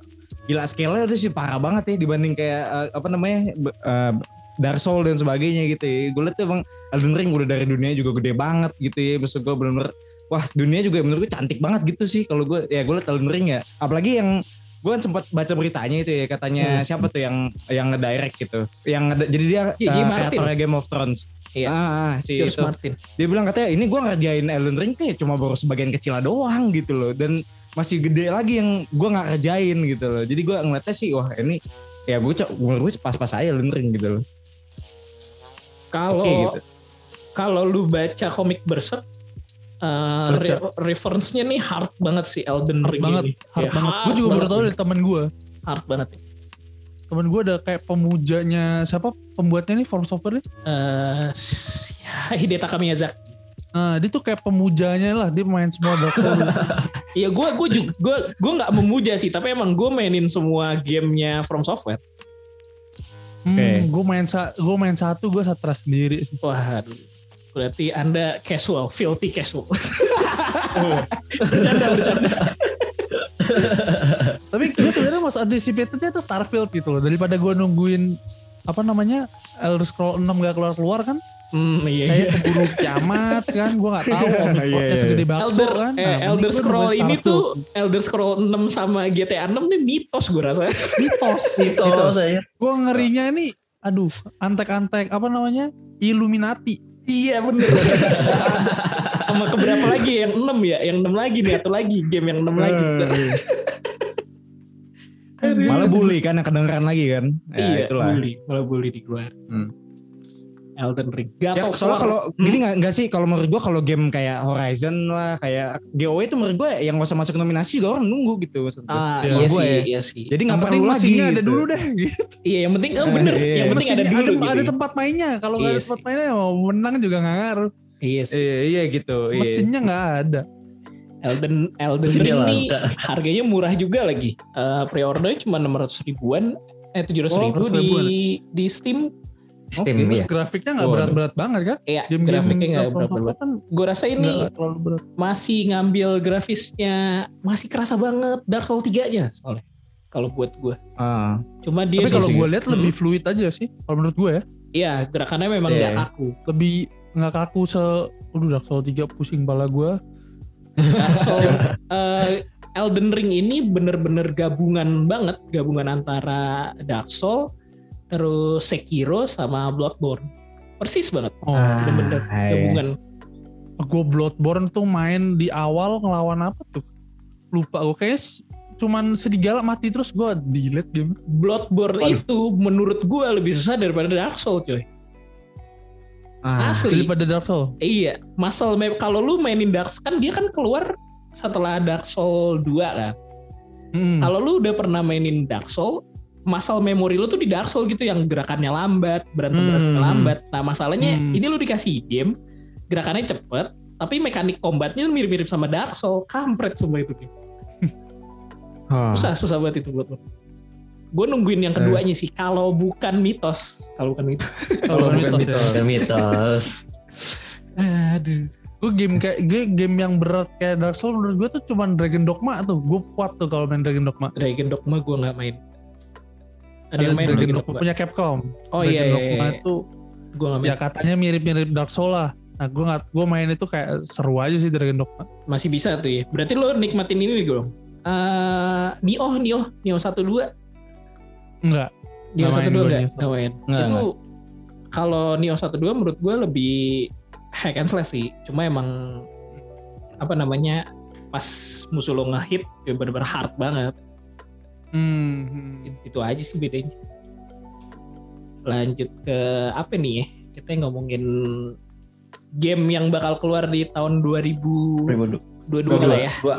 gila scale-nya itu sih parah banget ya dibanding kayak eh, apa namanya eh, Dark dan sebagainya gitu ya. Gue lihat tuh emang Elden Ring udah dari dunia juga gede banget gitu ya. Maksud gue bener-bener wah dunia juga menurut gue cantik banget gitu sih kalau gue ya gue liat Elden Ring ya apalagi yang gue kan sempat baca beritanya itu ya katanya siapa tuh yang yang ngedirect gitu yang jadi dia Iya, uh, Jim Martin. kreatornya Game of Thrones Iya. ah, ah, si George itu. Martin. dia bilang katanya ini gue ngerjain Elden Ring kayak cuma baru sebagian kecil doang gitu loh dan masih gede lagi yang gue nggak kerjain gitu loh jadi gue ngeliatnya sih wah ini ya gue menurut gue pas-pas aja Elden Ring gitu loh Kalau Oke, gitu. kalau lu baca komik Berserk re- reference-nya nih hard banget sih Elden Hard Ring banget, ini. hard Ya, banget. Gue juga baru tahu dari temen gue. hard banget. nih. Temen gue ada kayak pemujanya siapa pembuatnya nih From Software nih. Eh, ya, Hidetaka Miyazaki. Nah dia tuh kayak pemujanya lah dia main semua Dark Souls. Iya, gue gue juga gue gue nggak memuja sih, tapi emang gue mainin semua gamenya From Software. Hmm, Oke. Gue main sa gue main satu gue satra sendiri. Wah, berarti anda casual, filthy casual. bercanda, bercanda. Tapi gue sebenarnya mas anticipatednya tuh Starfield gitu loh daripada gue nungguin apa namanya Elder Scroll 6 gak keluar keluar kan Hmm, iya, iya. kayak keburu kiamat kan gue nggak tahu komik Iya, plotnya iya. segede bakso Elder, kan eh, mending Elder Scroll ini Starfield. tuh Elder Scroll 6 sama GTA 6 nih mitos gue rasa. mitos Itu saya. gue ngerinya ini aduh antek-antek apa namanya Illuminati iya bener. sama keberapa lagi yang 6 ya? Yang 6 lagi nih atau lagi game yang 6 lagi. malah bully kan yang kedengeran lagi kan ya, iya, itulah bully, malah bully dikeluar. Hmm. Elden Ring. Ya, Gatot soalnya kalau Hmm. gini nggak nggak sih kalau menurut gua kalau game kayak Horizon lah kayak GOE itu menurut gua yang nggak usah masuk nominasi juga orang nunggu gitu maksud gua. Ah, Ya, iya gua sih, ya. iya sih. Jadi nggak yang perlu penting lagi. mesinnya ada gitu. dulu deh gitu. Iya, yang penting oh bener, Iya. yang penting ada dulu ada, gitu. ada tempat mainnya kalau nggak Iya ada tempat mainnya mau menang juga nggak ngaruh Iya sih. Iya iya gitu. Iya. mesinnya nggak ada Elden Elden Ring langka. harganya murah juga lagi. Eh pre-ordernya cuma 600 ribuan, eh 700 Oh, ribu 600 di ribuan. di Steam. Steam Oke. ya. grafiknya nggak berat-berat banget kan Iya, game-game grafiknya nggak Software banget. kan Gue rasa ini berat masih ngambil grafisnya masih kerasa banget Dark Souls 3-nya soalnya. Kalau buat gue. Ah. Cuma dia tapi kalau gue lihat Hmm. lebih fluid aja sih kalau menurut gue ya Iya, gerakannya memang nggak kaku. lebih nggak kaku se Aduh Dark Souls 3 pusing kepala gue Dark Souls eh, Elden Ring ini bener-bener gabungan banget, gabungan antara Dark Souls, terus Sekiro sama Bloodborne. Persis banget, oh Ah, bener-bener iya. gabungan. gue Bloodborne tuh main di awal ngelawan apa tuh lupa gue kayaknya s- cuman serigala mati terus gue delete game Bloodborne Waduh. itu menurut gua lebih susah daripada Dark Souls, coy. Ah. Asli. daripada Dark Souls Iya, muscle map kalau lu mainin Dark kan dia kan keluar setelah Dark Souls 2 kan. Hmm. Kalau lu udah pernah mainin Dark Souls, muscle memory lu tuh di Dark Souls gitu yang gerakannya lambat, berantem-berantemnya Hmm. lambat. Nah, masalahnya Hmm. ini lu dikasih game, gerakannya cepet, tapi mekanik combatnya mirip-mirip sama Dark Souls. Kampret semua itu. Ah. Susah, susah banget itu buat Gue nungguin yang keduanya sih. Kalau bukan mitos, kalau bukan mitos. kalau bukan mitos, mitos. Bukan mitos. Aduh. gue game kayak gue game yang berat kayak Dark Souls menurut gue tuh cuman Dragon Dogma tuh gue kuat tuh kalau main Dragon Dogma Dragon Dogma gue nggak main. Ada, ada yang main Dragon Dogma punya Capcom Oh Dragon iya, iya, Dogma iya. itu Gue nggak main. ya katanya mirip-mirip Dark Souls lah nah gue nggak gue main itu kayak seru aja sih Dragon Dogma Masih bisa tuh ya. Berarti lo nikmatin ini nih gue. Eh, Nioh, Nioh, Nioh satu dua, enggak Nggak satu dua gua nggak? Main. Itu kalau Nioh satu dua menurut gue lebih hack and slash sih. Cuma emang apa namanya pas musuh lo ngehit ya bener-bener hard banget. Hmm. It- Itu aja sih bedanya. Lanjut ke apa nih ya? Kita ngomongin game yang bakal keluar di tahun 2022 2022. lah ya. Dua.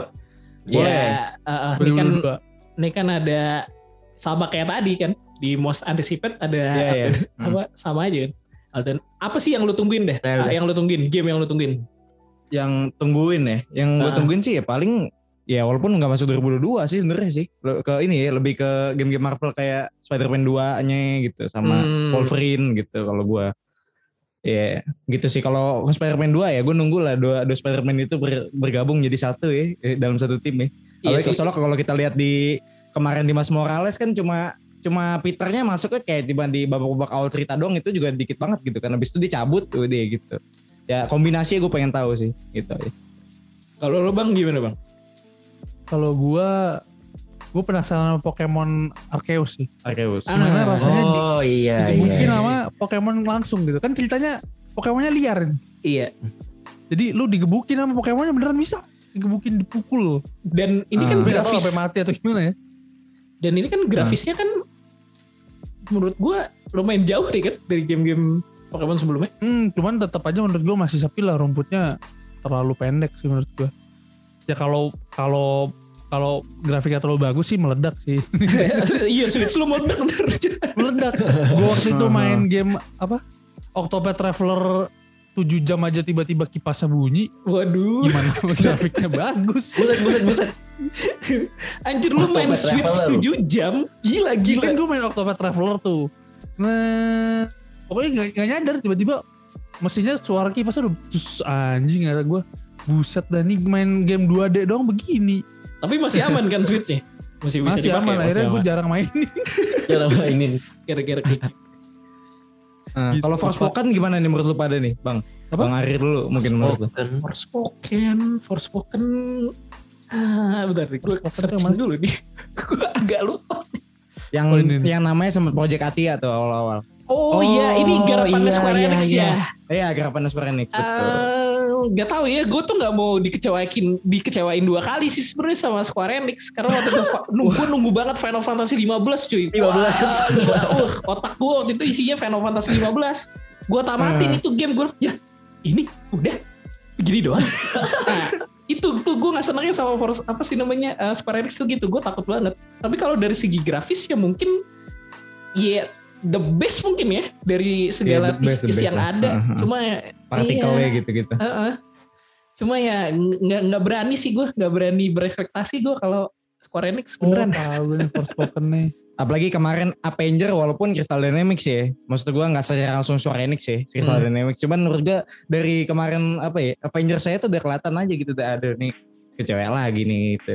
Boleh. Iya. Ya, uh, ini kan 2022 ini kan ada sama kayak tadi kan di most anticipate ada Iya, iya. apa sama aja kan. Dan apa sih yang lu tungguin deh? Nah, Ah, yang lu tungguin, game yang lu tungguin. Yang tungguin ya, yang gue Ah. tungguin sih ya paling ya walaupun nggak masuk 2022 sih sebenarnya sih ke ini ya lebih ke game-game Marvel kayak Spider-Man 2-nya gitu sama Hmm. Wolverine gitu kalau gua ya gitu sih kalau Spider-Man 2 ya gue nunggu lah dua, dua Spider-Man itu ber- bergabung jadi satu ya eh, dalam satu tim ya Iya Apalagi sih. soalnya kalau kita lihat di kemarin di Mas Morales kan cuma cuma Peternya masuknya kayak tiba di babak-babak awal cerita dong itu juga dikit banget gitu kan habis itu dicabut tuh dia gitu ya kombinasinya gue pengen tahu sih gitu ya. Kalau lo bang gimana bang? Kalau gua gue penasaran sama Pokemon Arceus sih. Arceus. Gimana rasanya di, Oh iya iya. digebukin iya. sama Pokemon langsung gitu. Kan ceritanya Pokemonnya liar nih. Iya. Jadi lu digebukin sama Pokemonnya beneran bisa. Digebukin dipukul loh. Dan ini kan Ah. Tahu grafis. sampai mati atau gimana ya. Dan ini kan grafisnya kan menurut gua lumayan jauh deh kan dari game-game Pokemon sebelumnya. Hmm, cuman tetap aja menurut gue masih sepi lah rumputnya terlalu pendek sih menurut gue. Ya kalau kalau kalau grafiknya terlalu bagus sih meledak sih. iya Switch lu meledak bener. meledak. Gue waktu itu main game apa? Octopath Traveler 7 jam aja tiba-tiba kipasnya bunyi. Waduh. Gimana grafiknya bagus. Buset buset buset. Anjir lu main Octopath Switch Traveler. 7 jam. Gila Gila gila. gue main Octopath Traveler tuh. Nah, pokoknya gak, gak nyadar tiba-tiba mesinnya suara kipasnya udah anjing kata gue. Buset dah nih main game 2D doang begini. Tapi masih aman kan Switchnya? Masih bisa Masih dipakai. aman. masih Akhirnya gue jarang main. Jangan mainin. Kayak gitu. Nah, Gitu. kalau Forspoken gimana nih menurut lu pada nih, Bang? Apa? Bang Arir dulu mungkin menurut lu. Kan Forspoken, Forspoken. Ah, bentar gue Forspoken tuh searching dulu nih. gue agak lupa. Yang Oh, ini nih. yang namanya sempat Project Atia tuh awal-awal. Oh, Oh, iya, ini garapannya iya, Square iya, Enix iya. ya. Iya, garapan Square Enix betul. Eh, Gak tahu ya, gue tuh nggak mau dikecewain dikecewain dua kali sih sebenarnya sama Square Enix karena waktu itu nunggu nunggu banget Final Fantasy 15 cuy. 15. Wah, gila, uh, otak gue waktu itu isinya Final Fantasy 15. Gue tamatin itu game gue, ya ini udah gini doang. Itu tuh gue nggak senangnya sama Force apa sih namanya eh, Square Enix tuh gitu, gue takut banget. Tapi kalau dari segi grafis ya mungkin ya the best mungkin ya dari segala the best, yang lah. ada. Uh-huh. Cuma Partikelnya iya. gitu-gitu. Heeh. Cuma ya nggak nggak berani sih gue, nggak berani berekspektasi gue kalau Square Enix Oh, beneran. tahu gue nih Forspoken nih. Apalagi kemarin Avenger walaupun Crystal Dynamics ya. Maksud gua nggak secara langsung Square Enix ya, Crystal Hmm. Dynamics. Cuman menurut gua dari kemarin apa ya, Avenger saya tuh udah kelihatan aja gitu udah ada nih kecewa lagi nih gitu.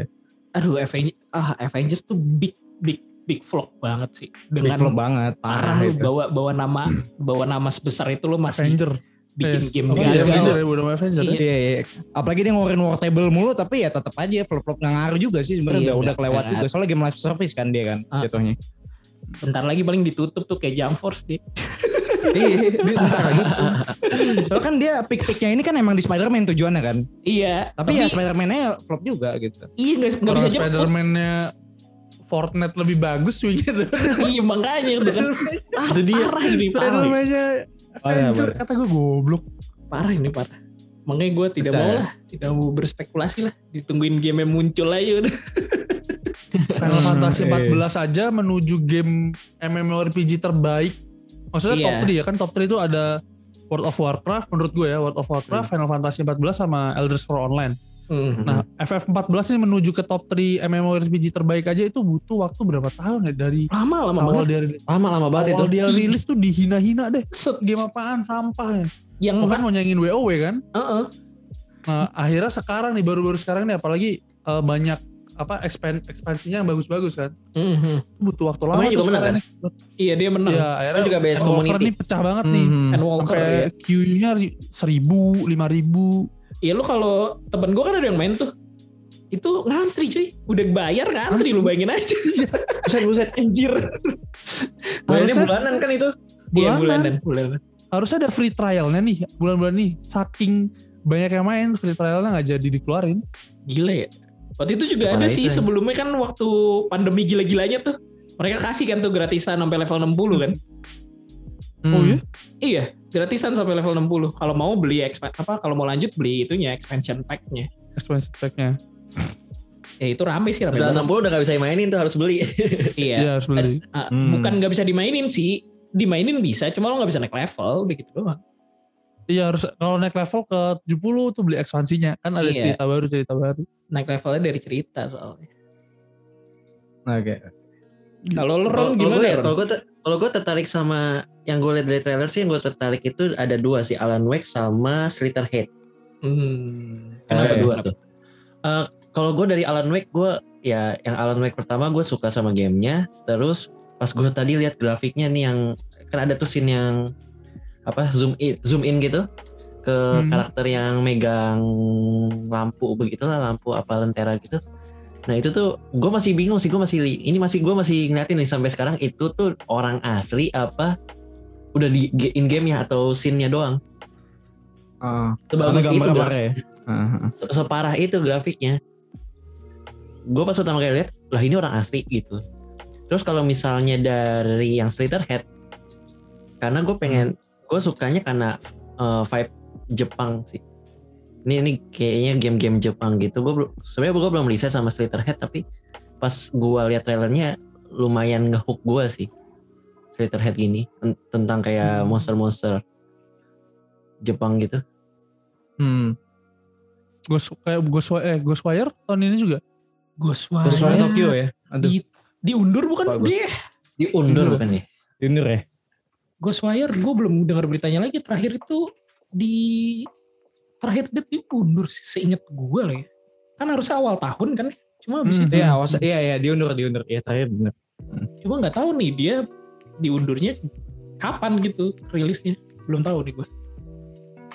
Aduh, Avengers, ah Avengers tuh big big big flop banget sih. Big Dengan flop banget, parah itu. bawa bawa nama bawa nama sebesar itu lo masih Avenger. bikin Eh, game apa, gagal. Avenger ya, udah Avenger ya. Iya. Iya, iya. Apalagi dia ngeluarin war table mulu tapi ya tetap aja flop-flop nggak ngaruh juga sih sebenarnya Iya, udah, udah kelewat juga. Soalnya game live service kan dia kan Ah. jatuhnya. Bentar lagi paling ditutup tuh kayak Jump Force deh. Iya, dia bentar lagi. Soalnya kan dia pick-picknya ini kan emang di Spider-Man tujuannya kan. Iya. Tapi, ya Spider-Man-nya flop juga gitu. iya nggak bisa jemput. Spider-Man-nya Fortnite lebih bagus gitu. iya makanya itu kan. Itu dia. parah ini parah. Avenger parah. kata gue goblok. Parah ini parah. Makanya gue tidak Percaya. mau lah, tidak mau berspekulasi lah. Ditungguin game yang muncul aja udah. Final Fantasy Hmm, 14 aja menuju game MMORPG terbaik. Maksudnya Iya. top 3 ya kan top 3 itu ada World of Warcraft menurut gue ya World of Warcraft, Final Fantasy 14 sama Elder Scrolls Online. Nah, FF14 ini menuju ke top 3 MMORPG terbaik aja itu butuh waktu berapa tahun ya dari lama lama awal banget. dia rilis. Lama-lama banget itu. Awal dia rilis tuh dihina-hina deh. Set, Game apaan sampah ya. yang Bahkan mau nyanyiin WoW kan. Heeh. Nah, akhirnya sekarang nih baru-baru sekarang nih apalagi eh, banyak apa expand ekspansinya yang bagus-bagus kan. Mhm. Butuh waktu lama juga menang, kan? nih. Iya dia menang. Iya, akhirnya juga BS Walker Community. nih pecah banget nih. Mhm. Ken Walker ya. Sampai Q-nya seribu, lima ribu. Iya lu kalau temen gue kan ada yang main tuh. Itu ngantri cuy. Udah bayar ngantri lu bayangin aja. Buset buset. Anjir. Bayarnya Harusnya- bulanan kan itu. Iya Bulanan. bulanan. Bulanan. Harusnya ada free trialnya nih bulan-bulan nih. Saking banyak yang main free trialnya nggak jadi dikeluarin. Gila ya. Waktu itu juga ada itu sih ya. sebelumnya kan waktu pandemi gila-gilanya tuh. Mereka kasih kan tuh gratisan sampai level 60 kan. Oh iya? Iya, gratisan sampai level 60. Kalau mau beli apa kalau mau lanjut beli itunya expansion pack-nya. Expansion pack-nya. Ya itu rame sih rame Udah banget. 60 udah gak bisa mainin tuh harus beli. Iya. Iya harus beli. Ah, Hmm. Bukan nggak bisa dimainin sih. Dimainin bisa, cuma lo nggak bisa naik level begitu doang. Iya harus kalau naik level ke 70 tuh beli ekspansinya. Kan ada Iya. cerita baru cerita baru. Naik levelnya dari cerita soalnya. Oke. Kalau lo Kalau Ron kalau gimana gue ya, kalau gue ter- kalau gue tertarik sama yang gue lihat dari trailer sih yang gue tertarik itu ada dua sih Alan Wake sama Slitherhead. Hmm. Kenapa Eh, dua Kenapa? tuh? Eh, kalau gue dari Alan Wake gue ya yang Alan Wake pertama gue suka sama gamenya. Terus pas gue tadi lihat grafiknya nih yang kan ada tuh scene yang apa zoom in, zoom in gitu ke Hmm. karakter yang megang lampu begitulah lampu apa lentera gitu nah itu tuh gue masih bingung sih gue masih li- ini masih gue masih ngeliatin nih sampai sekarang itu tuh orang asli apa udah di in game ya atau scene-nya doang. Karena sebagus itu gambar gra- gambarnya ya. Heeh. se- separah itu grafiknya. Gue pas pertama kali lihat lah ini orang asli gitu. Terus kalau misalnya dari yang Slitherhead karena gue pengen gue sukanya karena eh, vibe Jepang sih ini ini kayaknya game-game Jepang gitu gue belum sebenarnya gue belum riset sama Slitherhead tapi pas gue lihat trailernya lumayan ngehook gue sih Slitherhead ini ten- tentang kayak monster-monster Jepang gitu Hmm. Ghost kayak Ghostwire, eh, Ghostwire tahun ini juga. Ghostwire. Ghostwire Tokyo ya. Aduh, Di, diundur bukan gua. dia? diundur Undur. bukan ya Junior ya. Ghostwire gue belum dengar beritanya lagi. Terakhir itu di terakhir dia diundur sih, seingat gue lah ya. Kan harusnya awal tahun kan? Cuma abis Hmm. itu, Iya, awas iya iya diundur diundur. Iya, terakhir bener. cuma nggak tahu nih dia diundurnya kapan gitu rilisnya. Belum tahu nih gue.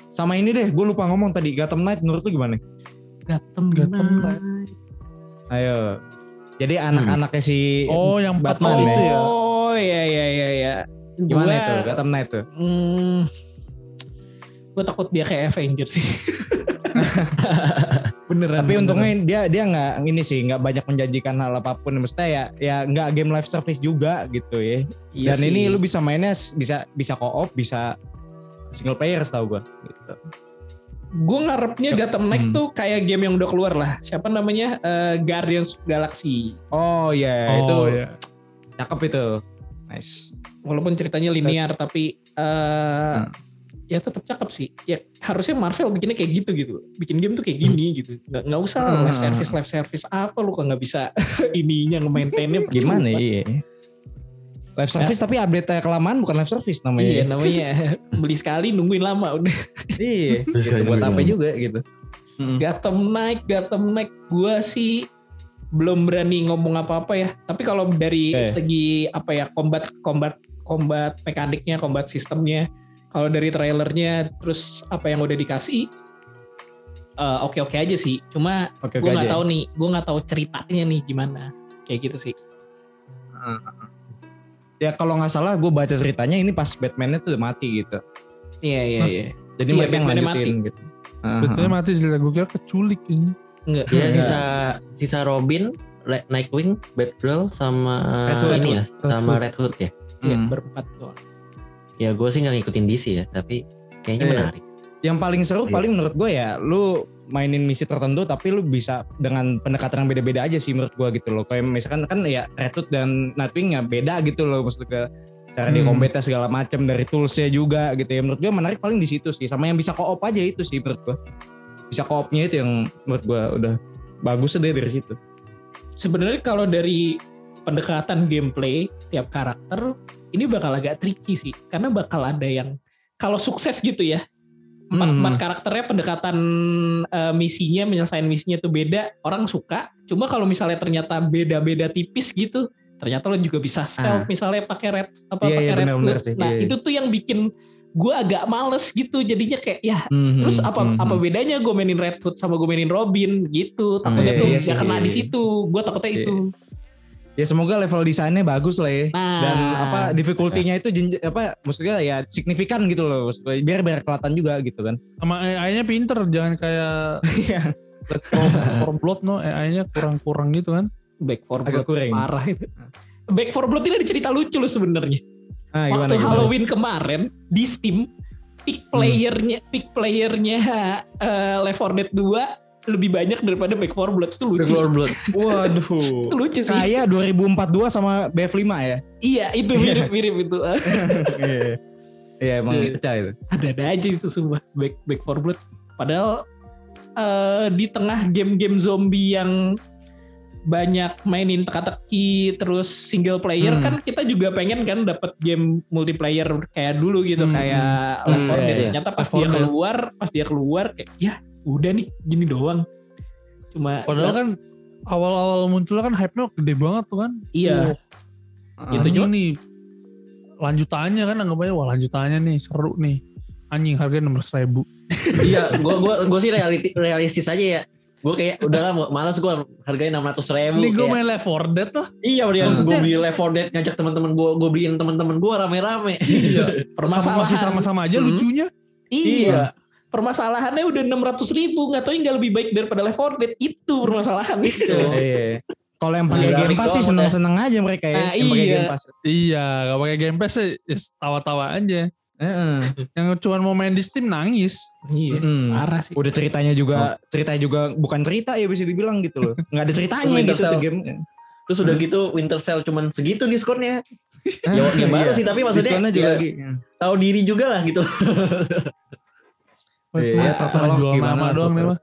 Sama ini deh, gue lupa ngomong tadi. Gotham Knight menurut lu gimana? Gotham, Gotham Knight. Ayo. Jadi anak-anaknya si Oh, yang Batman ya. itu ya. Oh iya iya iya iya. Gimana Gua- itu? Gotham Knight tuh. Hmm, gue takut dia kayak Avengers sih. beneran. Tapi beneran. untungnya dia dia nggak ini sih nggak banyak menjanjikan hal apa pun. Maksudnya ya ya nggak game live service juga gitu ya. Iya Dan sih. ini lu bisa mainnya bisa bisa co-op, bisa single player setahu gua. Gitu. gue ngarepnya Gotham Knight Hmm. tuh kayak game yang udah keluar lah. Siapa namanya? Eh, Guardians of Galaxy. Oh iya itu Oh, iya. cakep itu. Nice. Walaupun ceritanya linear tapi eh Hmm. Ya tetap cakep sih. Ya harusnya Marvel bikinnya kayak gitu gitu. Bikin game tuh kayak gini gitu. Nggak nggak usah lah live Hmm. service live service apa lu kok nggak bisa ininya nge-maintainnya. Gimana ya? Live service tapi update kelamaan bukan live service namanya. Iya namanya beli sekali nungguin lama udah. Iya, gitu. buat apa juga gitu. Gotham Knight, Gotham Knight gue sih belum berani ngomong apa-apa ya. Tapi kalau dari Oke. segi apa ya combat combat combat mekaniknya, combat sistemnya, kalau dari trailernya terus apa yang udah dikasih eh, oke-oke aja sih. Cuma Oke, gue oke nggak aja. tahu nih, gue nggak tahu ceritanya nih gimana. Kayak gitu sih. Ya kalau nggak salah gue baca ceritanya ini pas Batman-nya tuh udah mati gitu. Iya iya iya. Jadi Iya, mereka yang Batman-nya lanjutin gitu. Betulnya mati cerita gue kira keculik ini. Enggak. Ya Iya. sisa sisa Robin, Nightwing, Batgirl sama Red Hood. ini ya, Red sama Hood. Red Hood ya. Iya, Hmm. berempat doang. Ya gue sih nggak ngikutin DC ya, tapi kayaknya Iya. menarik. Yang paling seru Iya. paling menurut gue ya lu mainin misi tertentu tapi lu bisa dengan pendekatan yang beda-beda aja sih menurut gue gitu loh. Kayak misalkan kan ya Red Hood dan Nightwing ya beda gitu loh maksudnya cara di Hmm. combatnya segala macam dari toolsnya juga gitu ya. Menurut gue menarik paling di situ sih sama yang bisa co-op aja itu sih menurut gue. Bisa co-opnya itu yang menurut gue udah bagus deh dari situ. sebenarnya kalau dari pendekatan gameplay tiap karakter ini bakal agak tricky sih karena bakal ada yang kalau sukses gitu ya empat, Hmm. empat karakternya pendekatan eh, misinya menyelesaikan misinya tuh beda orang suka cuma kalau misalnya ternyata beda-beda tipis gitu ternyata lo juga bisa stealth Ah. misalnya pakai red apa Iya, pakai iya, red hood. sih. nah Iya, iya. itu tuh yang bikin gue agak males gitu jadinya kayak ya Hmm, Terus apa hmm, apa hmm. bedanya gue mainin Red Hood sama gue mainin Robin gitu. Takutnya iya, tuh iya nggak sih, kena iya, di situ. Gue takutnya Iya. itu. Ya semoga level desainnya bagus lah ya. Nah, dan apa difficulty-nya itu apa maksudnya ya signifikan gitu loh maksud gue. biar biar kelihatan juga gitu kan Sama AI-nya pinter, jangan kayak. Back for, for Blood no, AI-nya kurang-kurang gitu kan. Back for agak Blood kurang parah itu. Back for Blood ini ada cerita lucu loh sebenarnya. ah, gimana, Waktu gimana? Halloween kemarin di Steam, pick playernya pick playernya eh, Left 4 Dead 2 lebih banyak daripada Back for Blood itu lucu. Back for. Blood. waduh Itu lucu sih. kayak 2042 sama BF5 ya Iya, itu mirip-mirip itu. iya iya emang Iya. pecah itu ada-ada aja itu semua back back for blood padahal eh, di tengah game-game zombie yang banyak mainin teka-teki terus single player Hmm. kan kita juga pengen kan dapat game multiplayer kayak dulu gitu Hmm, kayak hmm. Left 4 Hmm, Dead. iya, iya. Ternyata pas Left 4 dia keluar, pas dia keluar kayak ya udah nih gini doang. Cuma Padahal kan awal-awal muncul kan hype-nya gede banget tuh kan. Iya. Wah, Itu juga- nih lanjutannya kan anggap aja wah lanjutannya nih seru nih. Anjing harganya 16 ribu. iya, gue gua gua sih realiti, realistis aja ya. Gue kayak udahlah malas gue harganya enam ratus ribu. Ini gue main Left 4 Dead tuh. Iya, dia gue Maksudnya- beli Left 4 Dead ngajak teman-teman gue, gue beliin teman-teman gue rame-rame. Iya. Permasalahan. masih sama-sama aja Hmm. lucunya. Iya. Permasalahannya udah 600 ribu, nggak tahu nggak lebih baik daripada Left 4 Dead itu permasalahan itu. Iya. Kalau yang pakai Game Pass sih doang seneng-seneng aja mereka ya. Nah, yang pakai iya. Game Pass. Iya, gak pakai Game Pass sih tawa-tawa aja. Heeh. Yang cuma mau main di Steam nangis. Iya. Mm. Parah sih. Udah ceritanya juga ceritanya juga bukan cerita ya bisa dibilang gitu loh. Nggak ada ceritanya gitu tuh game. Terus udah gitu Winter Cell cuman segitu diskonnya. Ya, baru Iya. sih tapi maksudnya Diskonnya juga ya, lagi. tahu diri juga lah gitu. Iya, Karena tertolong jual gimana nama doang nih mah.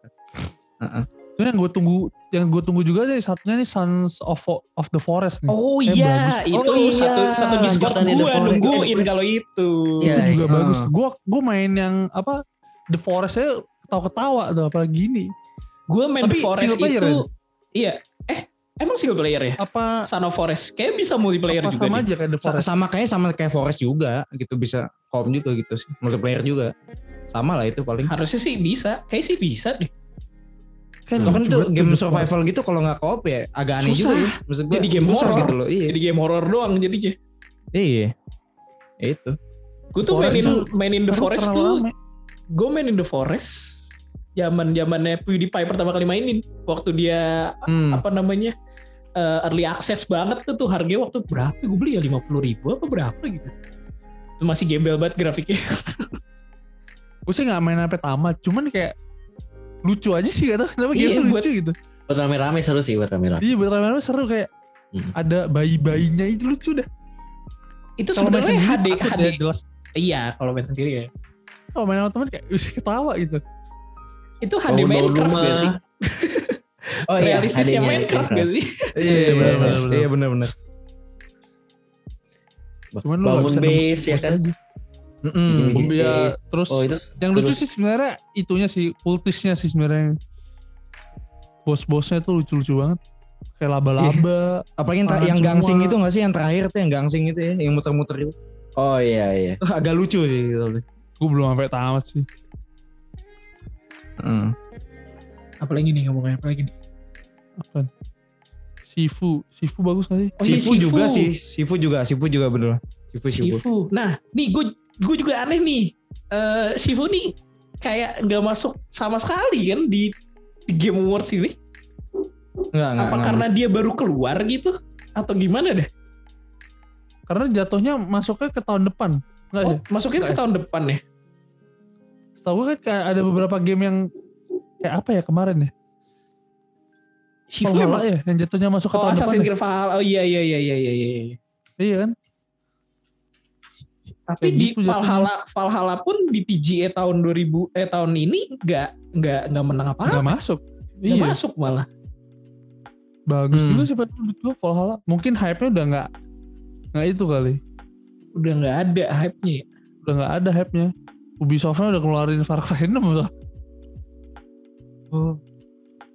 Itu yang gue tunggu, yang gue tunggu juga nih satunya nih Sons of of the Forest nih. Oh Eh, iya, bagus. itu Oh iya, satu satu Discord Forest. nungguin kalau itu. Iya, itu juga iya. bagus. Gue gue main yang apa The Forest saya ketawa-ketawa tuh apalagi ini. Gue main Tapi The Forest single player itu, ya? iya. Eh, emang single player ya? Apa Son of Forest, kayak bisa multiplayer apa juga sama nih. aja kayak The Forest. sama kayak sama kayak Forest juga gitu bisa com juga gitu sih multiplayer juga sama lah itu paling. Harusnya sih bisa, kayak sih bisa deh. Kan, Lo kan tuh game survival gitu kalau nggak co-op ya agak aneh Susah. juga ya maksud Jadi game horror. gitu loh iya. Jadi game horror doang jadinya. iya. Ya itu. Gue tuh Forest mainin tuh mainin The Forest tuh, gue mainin The Forest. Zaman zamannya PewDiePie pertama kali mainin. Waktu dia hmm. apa namanya eh, early access banget tuh tuh harganya waktu berapa? Gue beli ya lima puluh ribu apa berapa gitu. Itu masih gembel banget grafiknya Gue sih gak main sampai tamat, cuman kayak lucu aja sih kata kenapa Iya, game buat- lucu gitu. Buat rame-rame seru sih buat rame-rame. Iya buat rame-rame seru kayak Hmm. ada bayi-bayinya itu lucu dah. itu sebenarnya sendiri HD HD ya, jelas. iya kalau main sendiri ya Kalau main sama temen kayak bisa ketawa gitu. itu HD Bangun-bangun Minecraft rumah. gak sih Oh realistisnya HD-nya Minecraft gak sih iya bener, bener. iya benar-benar Cuman lu gak Bangun base ya kan. aja. Mm-mm. Bikin Ya, terus Oh itu yang lucu terus- sih sebenarnya itunya sih kultisnya sih sebenarnya. Bos-bosnya tuh lucu-lucu banget. Kayak laba-laba. apalagi yang, yang gangsing itu nggak sih yang terakhir tuh yang gangsing itu ya yang muter-muter itu Oh iya iya. agak lucu sih gitu. Gue belum sampai tamat sih. Heeh. apalagi nih ngomongnya apalagi nih Apa? Sifu, Sifu bagus gak sih? oh iya Sifu juga sih Sifu juga Sifu juga bener Sifu Sifu Shifu nah nih gue gue juga aneh nih Eh Shifu nih kayak nggak masuk sama sekali kan di, di Game Awards ini Enggak, enggak, apa enggak. karena dia baru keluar gitu atau gimana deh Karena jatuhnya masuknya ke tahun depan. Enggak oh, ya? masukin ke ya? tahun depan ya Setahu gue kan kayak ada beberapa game yang kayak apa ya kemarin ya? Shifu Valhalla ya yang jatuhnya masuk ke oh tahun Assassin's depan. ya? Creed Valhalla oh iya iya iya iya iya iya Iya kan? Tapi di gitu jatuhnya. Valhalla Valhalla pun di TGA tahun 2000 eh tahun ini nggak nggak nggak menang apa Enggak apa masuk. nggak Iya, masuk malah bagus Hmm. juga sih menurut gue Valhalla. Mungkin hype-nya udah nggak nggak itu kali. udah nggak ada hype-nya ya. Udah nggak ada hype-nya. Ubisoft-nya udah keluarin Far Cry 6 tuh. Oh.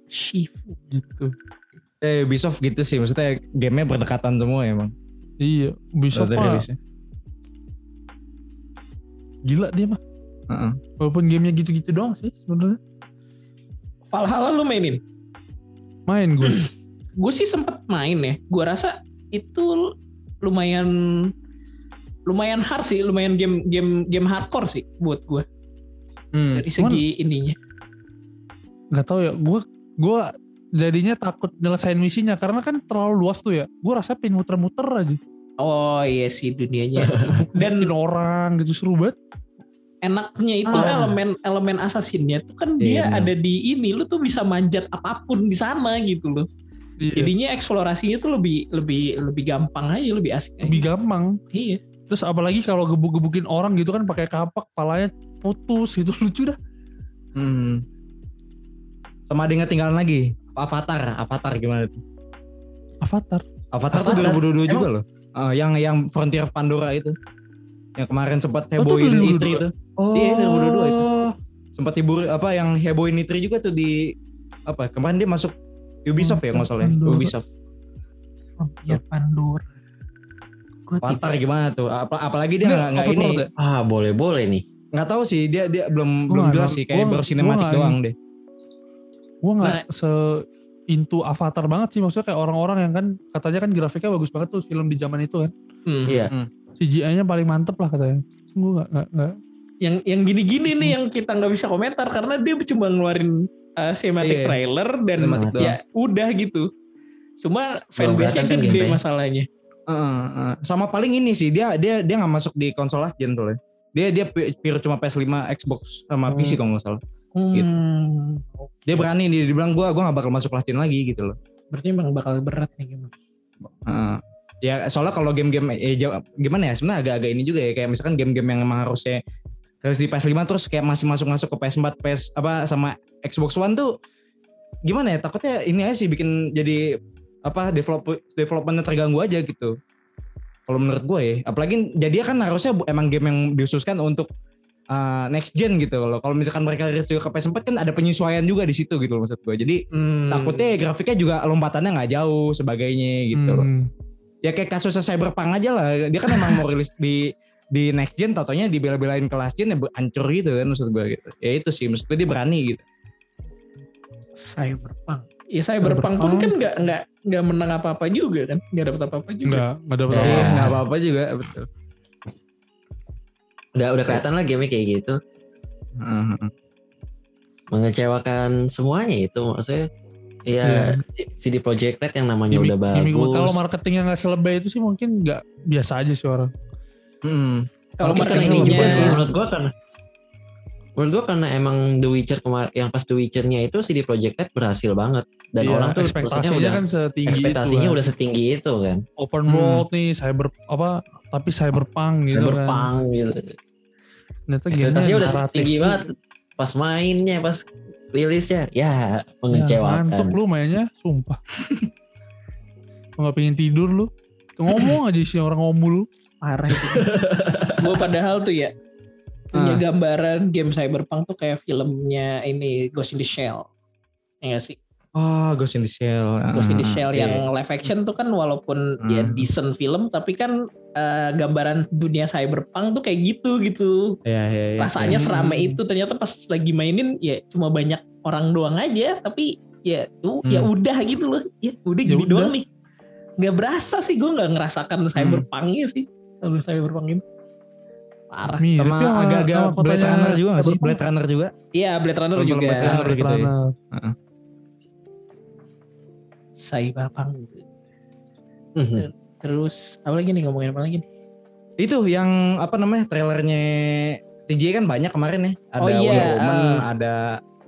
Shifu Gitu. Eh Ubisoft gitu sih maksudnya gamenya berdekatan semua emang Iya, Ubisoft Dari mah. Gila dia mah. Heeh. Walaupun gamenya gitu-gitu doang sih sebenarnya. Valhalla lu mainin? Main gue. gue sih sempet main ya. Gue rasa itu lumayan lumayan hard sih. Lumayan game game game hardcore sih buat gue Hmm. dari segi ininya. Nggak tahu ya. Gue gue jadinya takut nyelesain misinya. Karena kan terlalu luas tuh ya. Gue rasa pengen muter-muter aja. Oh iya sih dunianya. Dan dan orang gitu. Seru banget enaknya itu Ah. elemen elemen assassinnya tuh kan Iya, dia benar. ada di ini lu tuh bisa manjat apa pun di sana gitu loh Iya, jadinya eksplorasinya tuh lebih lebih lebih gampang aja lebih asik aja. lebih gampang iya terus apalagi kalau gebuk-gebukin orang gitu kan pakai kapak palanya putus gitu lucu dah Hmm. Sama ada yang ketinggalan lagi Avatar Avatar gimana tuh Avatar Avatar, Avatar? tuh 2022 juga loh Eh, yang yang Frontier of Pandora itu yang kemarin sempat Oh, itu hebohin 2022. Itri itu oh Iya, 2022 itu. sempat hibur apa yang hebohin Itri juga tuh di apa kemarin dia masuk Ubisoft ya nggak salah ya? Ubisoft ya Pandora Gua Avatar gimana tuh Apa, apalapalagi dia nggak nggak ini ya? Ah boleh boleh nih. nggak tahu sih dia dia belum Gua belum jelas sih kayak Gua- baru sinematik doang deh. Gue nggak Nah. se into Avatar banget sih maksudnya kayak orang-orang yang kan katanya kan grafiknya bagus banget tuh film di zaman itu kan. Hmm. Iya. CGI-nya paling mantep lah katanya. Gue nggak nggak nggak. Yang yang gini-gini nih yang kita nggak bisa komentar karena dia cuma ngeluarin uh, cinematic Iya. trailer dan Cinematic ya udah gitu. Cuma fanbase-nya kan gede masalahnya. Heeh, heeh. sama paling ini sih dia dia dia nggak masuk di konsol last gen tuh. Dia dia pure cuma PS5, Xbox sama Hmm. PC kalau nggak salah. Hmm. Dia berani dia dibilang gua gua nggak bakal masuk last gen lagi gitu loh. Berarti emang bakal berat nih gimana? Heeh. Ya soalnya kalau game-game eh, gimana ya sebenarnya agak-agak ini juga ya kayak misalkan game-game yang emang harusnya harus di PS5 terus kayak masih masuk-masuk ke PS4, PS apa sama Xbox One tuh gimana ya takutnya ini aja sih bikin jadi apa develop developmentnya terganggu aja gitu. Kalau menurut gue ya, apalagi jadi kan harusnya emang game yang diususkan untuk uh, next gen gitu loh. Kalau misalkan mereka rilis juga ke PS4 kan ada penyesuaian juga di situ gitu loh maksud gue. Jadi Hmm. takutnya ya grafiknya juga lompatannya nggak jauh sebagainya gitu loh Hmm. Ya kayak kasusnya Cyberpunk aja lah dia kan emang mau rilis di di next gen tatonya dibela-belain ke last gen ya hancur gitu kan maksud gue gitu ya itu sih maksud gue dia berani gitu Cyberpunk. Ya Cyberpunk pun kan nggak nggak nggak menang apa-apa juga kan, nggak dapat apa-apa juga. Enggak, enggak dapet Ya. apa-apa. Iya, nggak apa-apa juga betul Udah udah kelihatan lah game kayak gitu. Heeh. Mengecewakan semuanya itu maksudnya ya Iya. CD Projekt Red yang namanya Gimik- udah bagus. gimik- kalau marketingnya nggak selebay itu sih mungkin nggak biasa aja sih orang. Mm. Kalau Marketingnya sih menurut gua karena menurut gua karena emang The Witcher kemar yang pas The Witcher-nya itu CD Projekt Red berhasil banget dan Iya, orang tuh ekspektasinya udah kan setinggi ekspektasinya itu. kan. udah setinggi itu kan. open Hmm. world nih, cyber apa tapi cyberpunk gitu kan. Cyberpunk gitu. Ternyata Ekspektasinya udah tinggi banget. Pas mainnya, pas rilisnya, ya Ya, mengecewakan. ngantuk lu mainnya, sumpah. Nggak pengen tidur lu. Ngomong aja sih orang ngomul. parah itu. gue padahal tuh ya punya Ah. gambaran game Cyberpunk tuh kayak filmnya ini Ghost in the Shell. Ya gak sih? Oh Ghost in the Shell Ghost in the Ah, Shell iya. yang live action tuh kan walaupun ya Hmm. decent film tapi kan eh, gambaran dunia Cyberpunk tuh kayak gitu gitu. Iya, iya, iya. Rasanya Hmm. serame itu ternyata pas lagi mainin ya cuma banyak orang doang aja tapi ya tuh ya Hmm. udah gitu loh. Ya udah Ya gini udah. doang nih. Gak berasa sih gue nggak ngerasakan Cyberpunknya sih. Sama Cyberpunk ini. Parah. Mirip sama ya agak-agak Blade Runner juga gak sih? Blade Runner juga. Iya Blade Runner juga. Blade Runner gitu ya. Runner. Cyberpunk. Mhm. Terus apa lagi nih ngomongin apa lagi nih? Itu yang apa namanya trailernya TJ kan banyak kemarin ya. Ada Oh, iya, Wonder Woman, ah. ada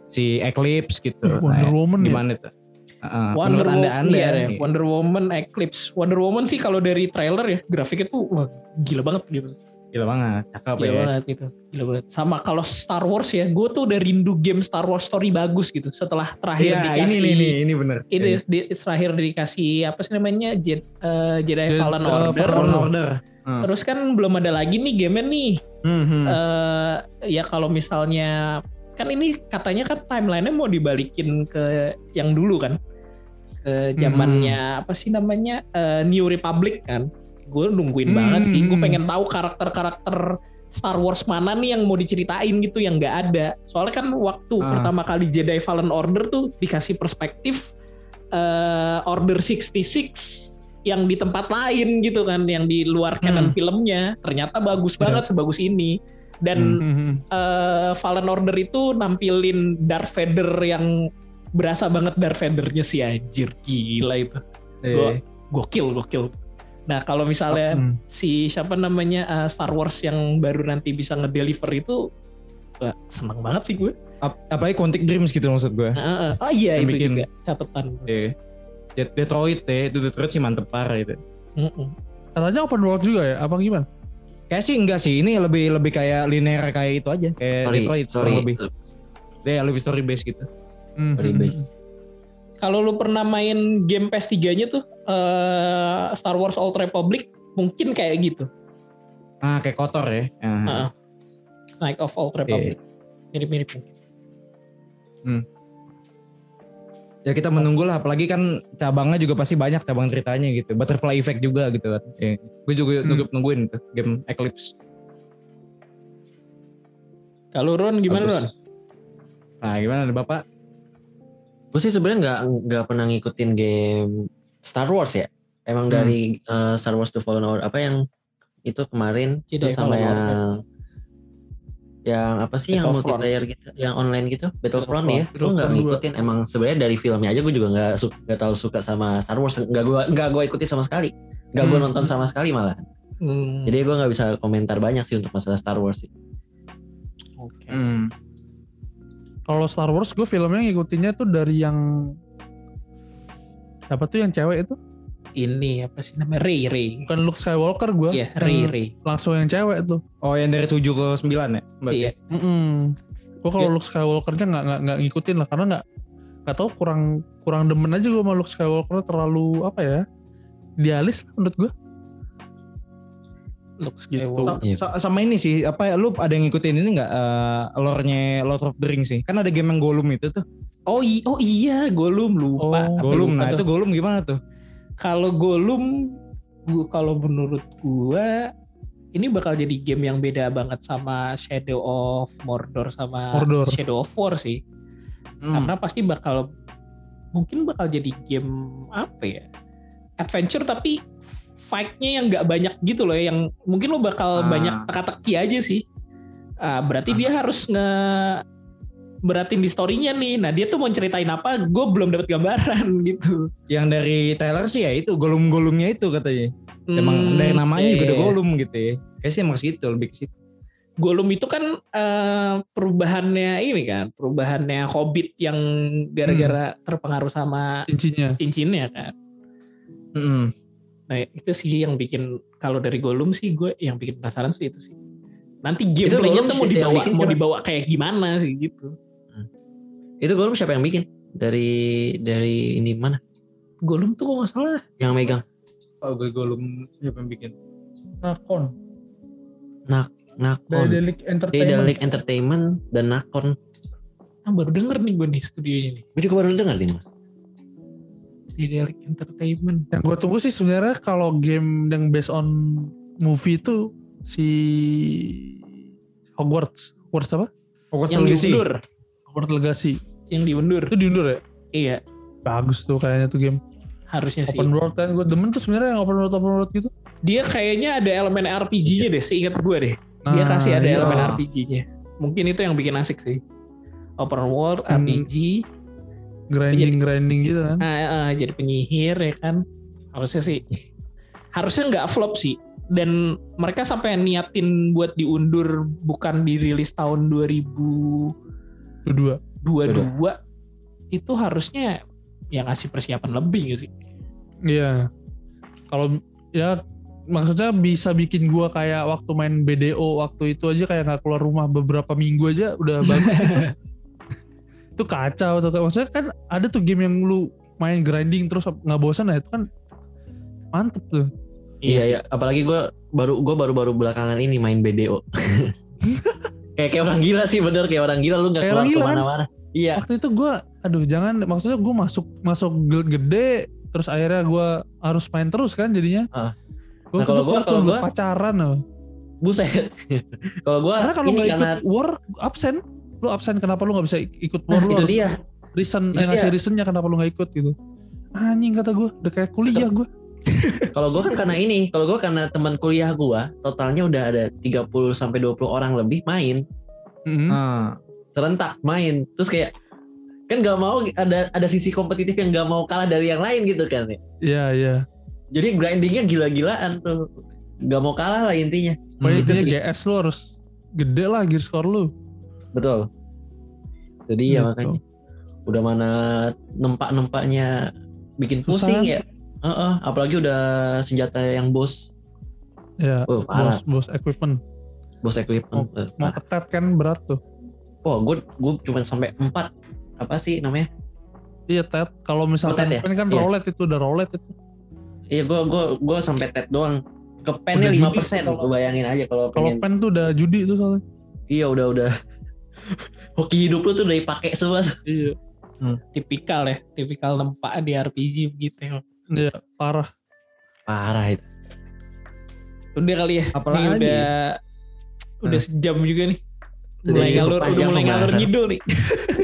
si Eclipse gitu. Wonder Nah, Woman ya. gimana tuh? Heeh, Wonder menurut Woman, anda anda iya, nih. Wonder Woman Eclipse. Wonder Woman sih kalau dari trailer ya grafiknya tuh wah gila banget gitu. Gila banget, cakep Gila ya. banget gitu. Gila banget. Sama kalau Star Wars ya, gue tuh udah rindu game Star Wars story bagus gitu. Setelah terakhir ini dikasih nih, nih, ini bener. itu Iya. di, terakhir dikasih apa sih namanya Jedi, eh, Jedi Jedi, Fallen eh, Order. Fallen Order. Terus kan belum ada lagi nih game nih. Hmm, hmm. eh ya kalau misalnya kan ini katanya kan timelinenya mau dibalikin ke yang dulu kan ke zamannya apa sih namanya eh, New Republic kan gue nungguin Hmm, banget sih gue hmm. pengen tahu karakter-karakter Star Wars mana nih yang mau diceritain gitu yang nggak ada soalnya kan waktu Ah. pertama kali Jedi Fallen Order tuh dikasih perspektif eh, Order 66 yang di tempat lain gitu kan yang di luar canon Hmm. filmnya ternyata bagus Iya. banget sebagus ini dan Mhm. eh, Fallen Order itu nampilin Darth Vader yang berasa banget Darth Vadernya si anjir gila itu gua- gokil gokil nah kalau misalnya Hmm. si siapa namanya eh, Star Wars yang baru nanti bisa ngedeliver itu wah, seneng banget sih gue Ap- apalagi Quantic Dreams gitu maksud gue. Nah, eh, oh iya Yang itu bikin- juga catatan Iya. Det- Detroit ya, itu Detroit sih mantep parah itu. Mm-mm. Katanya open world juga ya? Apa gimana? Kayak sih enggak sih, ini lebih lebih kayak linear kayak itu aja, kayak Sorry, Detroit sorry. lebih. Ya lebih story based gitu. Hmm. Sorry, base. Kalau lu pernah main game PS3-nya tuh eh, Star Wars Old Republic mungkin kayak gitu Ah kayak kotor ya. Ah. Heeh. Night of Old Republic mirip-mirip Ya kita menunggu lah, apalagi kan cabangnya juga pasti banyak cabang ceritanya gitu. Butterfly Effect juga gitu kan. Ya. Gue juga Hmm. nunggu nungguin tuh game Eclipse. Kalau Ron gimana. Ron? Nah gimana nih Bapak? Gue sih sebenarnya nggak nggak pernah ngikutin game Star Wars ya. Emang Hmm. dari uh, Star Wars The Fallen Order apa yang itu kemarin terus sama Fallen yang Order. yang apa sih yang Battlefront. multiplayer gitu, yang online gitu, Battlefront ya. Gue nggak ngikutin. Emang sebenarnya dari filmnya aja gue juga nggak nggak tahu suka sama Star Wars. Nggak gue nggak gue ikuti sama sekali. Nggak gue Hmm. nonton sama sekali malah. Hmm, Jadi gue nggak bisa komentar banyak sih untuk masalah Star Wars sih. oke. Hmm. Kalau Star Wars gue filmnya ngikutinnya tuh dari yang siapa tuh yang cewek itu? Ini apa sih namanya Ray Ray. Bukan Luke Skywalker gue. Iya Ray Ray. Langsung yang cewek tuh. Oh yang dari 7 ke 9 ya? Berarti? Iya. Gue kalau Ya. Luke Skywalker-nya nggak nggak nggak ngikutin lah karena nggak nggak tahu kurang kurang demen aja gue sama Luke Skywalker terlalu apa ya idealis lah menurut gue. Luke Gitu. Sa- sa- sama ini sih apa ya, lu ada yang ngikutin ini nggak eh, lore-nya Lord of the Rings sih? Kan ada game yang Gollum itu tuh. Oh, oh iya Gollum lupa. Oh, Gollum. lupa Nah tuh. itu Gollum gimana tuh? Kalau Gollum, gua, kalau menurut gua ini bakal jadi game yang beda banget sama Shadow of Mordor sama Mordor. Shadow of War sih. Karena pasti bakal mungkin bakal jadi game apa ya? Adventure tapi fight-nya yang nggak banyak gitu loh yang mungkin lo bakal Ah. banyak teka-teki aja sih. Ah, berarti dia harus nge beratin di story-nya nih. Nah, dia tuh mau ceritain apa? Gue belum dapat gambaran gitu. Yang dari Tyler sih ya itu Gollum-Gollumnya itu katanya. Emang Hmm, dari namanya juga iya. udah Gollum gitu ya. Kayaknya sih emang segitu lebih ke situ. Gollum itu kan eh, perubahannya ini kan, perubahannya Hobbit yang gara-gara terpengaruh sama Cincinnya. cincinnya kan. Mm-mm. Nah itu sih yang bikin kalau dari Gollum sih gue yang bikin penasaran sih itu sih. Nanti gameplaynya tuh mau dibawa bikin mau siapa? dibawa kayak gimana sih gitu. Itu Gollum siapa yang bikin? Dari dari ini mana? Gollum tuh kok nggak salah Yang megang? Oh gue Gollum siapa yang bikin? Nakon. Nakon. Daedalic Entertainment. Daedalic Entertainment dan Nakon. ah, baru denger nih gue nih studionya nih. Gue juga baru dengar nih. Mas. Daedalic Entertainment. Yang gue tunggu sih sebenarnya kalau game yang based on movie itu si Hogwarts. Hogwarts apa? Hogwarts yang Legacy. diundur, Hogwarts Legacy. yang diundur. Itu diundur ya? Iya, Bagus tuh kayaknya tuh game. harusnya sih. Open world kan gue demen tuh sebenarnya yang open world open world gitu. Dia kayaknya ada elemen RPG-nya deh, seingat gue deh. Dia Nah, kasih ada iya. elemen RPG-nya. Mungkin itu yang bikin asik sih. Open world, Hmm. Grinding grinding gitu kan. ah, ah, jadi penyihir ya kan. Harusnya sih. Harusnya nggak flop sih. Dan mereka sampai niatin buat diundur bukan dirilis tahun 2022 Dua-dua. itu harusnya ya ngasih persiapan lebih gak sih? Iya. Kalau ya maksudnya bisa bikin gua kayak waktu main BDO waktu itu aja kayak nggak keluar rumah beberapa minggu aja udah bagus itu. kacau tuh. Maksudnya kan ada tuh game yang lu main grinding terus nggak bosan ya itu kan mantep tuh. Iya, iya. Apalagi gue baru gue baru-baru belakangan ini main BDO. kayak kayak orang gila sih bener kayak orang gila lu nggak Kayak keluar orang gila kan? ke mana-mana. Iya. Waktu itu gua aduh jangan maksudnya gua masuk masuk guild gede terus akhirnya gua harus main terus kan jadinya. Gua Nah, kalau waktu kalau gua- pacaran loh. Buset. Kalau gue Karena kalau nggak ikut war absen. Lu absen kenapa lu nggak bisa ikut war nah, lu itu harus dia. reason Itu yang ngasih reasonnya kenapa lu nggak ikut gitu. Anjing kata gue udah kayak kuliah gue. Kalau gue kan karena ini, kalau gue karena teman kuliah gue totalnya udah ada 30 sampai 20 orang lebih main Mm-mm. Ah. serentak main. Terus kayak kan nggak mau ada ada sisi kompetitif yang nggak mau kalah dari yang lain gitu kan ya. Iya iya. Jadi grindingnya gila-gilaan tuh. Nggak mau kalah lah intinya. Pokoknya Hmm, intinya. GS lu harus gede lah gear score lu. Betul. Jadi ya Gitu. makanya udah mana nempak-nempaknya bikin Susah. pusing ya. Heeh, apalagi udah senjata yang bos, Ya. oh parah, Bos bos equipment. bos equipment. Eh, Mau parah. ketet kan berat tuh. Oh, gue gue cuma sampai empat apa sih namanya? Iya tet. Kalau misalkan tet ya? kan Iya. roulette itu udah roulette itu. Iya, gue gue gue sampai tet doang. Ke pennya lima persen, bayangin aja kalau Kalau pen tuh udah judi tuh soalnya. Iya udah udah. Hoki hidup lu tuh udah dipakai semua. Iya. Tipikal ya, tipikal nempak di RPG begitu ya. Iya parah. Parah itu. Udah kali ya. Apalagi? Ini udah udah Nah. sejam juga nih. mulai ngalur udah mulai ngalur ngidul nih.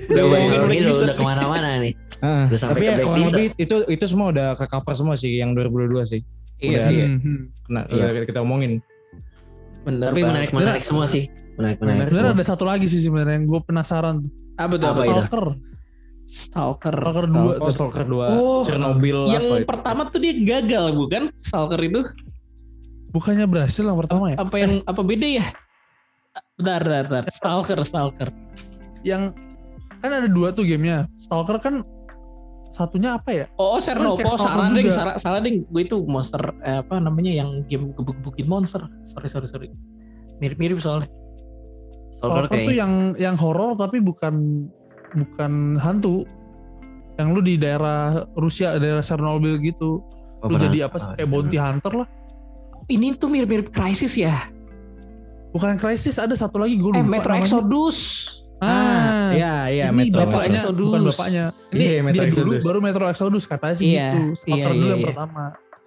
Udah mulai ngalur ngidul, udah ke mana-mana nih. Udah sampai Tapi ya kurang lebih itu itu semua udah ke cover semua sih yang 2022 sih. Iya Udah. sih. Hmm, hmm. Nah, Iya. kita omongin. Bener Tapi banget. menarik-menarik semua sih. Menarik-menarik. Sebenarnya semua. ada satu lagi sih sebenarnya yang gue penasaran tuh. Apa tuh Apa itu? Stalker. Stalker. Stalker 2 Oh, Stalker 2, Oh, Chernobyl Yang apa itu? pertama tuh dia gagal bukan? Stalker itu Bukannya berhasil yang pertama ya? apa yang apa beda ya? Bentar, bentar, bentar. Stalker, Stalker. Yang kan ada dua tuh gamenya. Stalker kan satunya apa ya? Oh, oh Chernobyl. Oh, Stalker salah ding, salah, salah ding. Gue itu monster eh, apa namanya yang game gebuk-gebukin monster. Sorry, sorry, sorry. Mirip-mirip soalnya. Stalker Stalker tuh kayak- yang yang horor tapi bukan bukan hantu. Yang lu di daerah Rusia, daerah Chernobyl gitu. Oh, lu jadi apa sih kayak bounty hunter lah. Ini tuh mirip-mirip Crisis ya. Bukan Crisis, ada satu lagi gue lupa Eh, Metro namanya. Exodus. Ah, Iya, iya, ini Metro. bapaknya, Exodus. bukan bapaknya. Ini Iya, Metro dia dulu Exodus. baru Metro Exodus katanya sih Iya, gitu. Stalker iya, dulu iya, yang iya. pertama.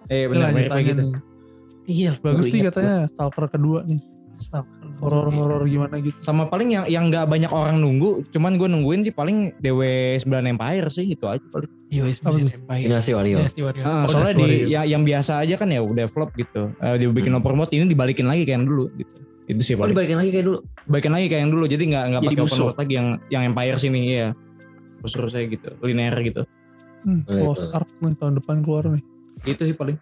Eh, benar lanjutannya kayak gitu. nih. Iya, Bagus sih katanya Stalker kedua nih. Stalker. Horor-horor gimana gitu. Sama paling yang yang nggak banyak orang nunggu, cuman gue nungguin sih paling DW9 Empire sih itu aja paling. Iya, Apa tuh? Empire. Dinasti Wario. Dynasty Warrior. Heeh, Oh, soalnya di ya, yang biasa aja kan ya udah flop gitu. Eh, dia bikin open world ini dibalikin lagi kayak yang dulu gitu. Itu sih Oh paling. dibalikin lagi kayak dulu. Balikin lagi kayak yang dulu jadi nggak nggak pakai open world lagi yang yang Empire sini ya. Terus terus saya gitu, linear gitu. Hmm, Boleh, Lost boleh. Ark nih tahun depan keluar nih. Itu sih paling.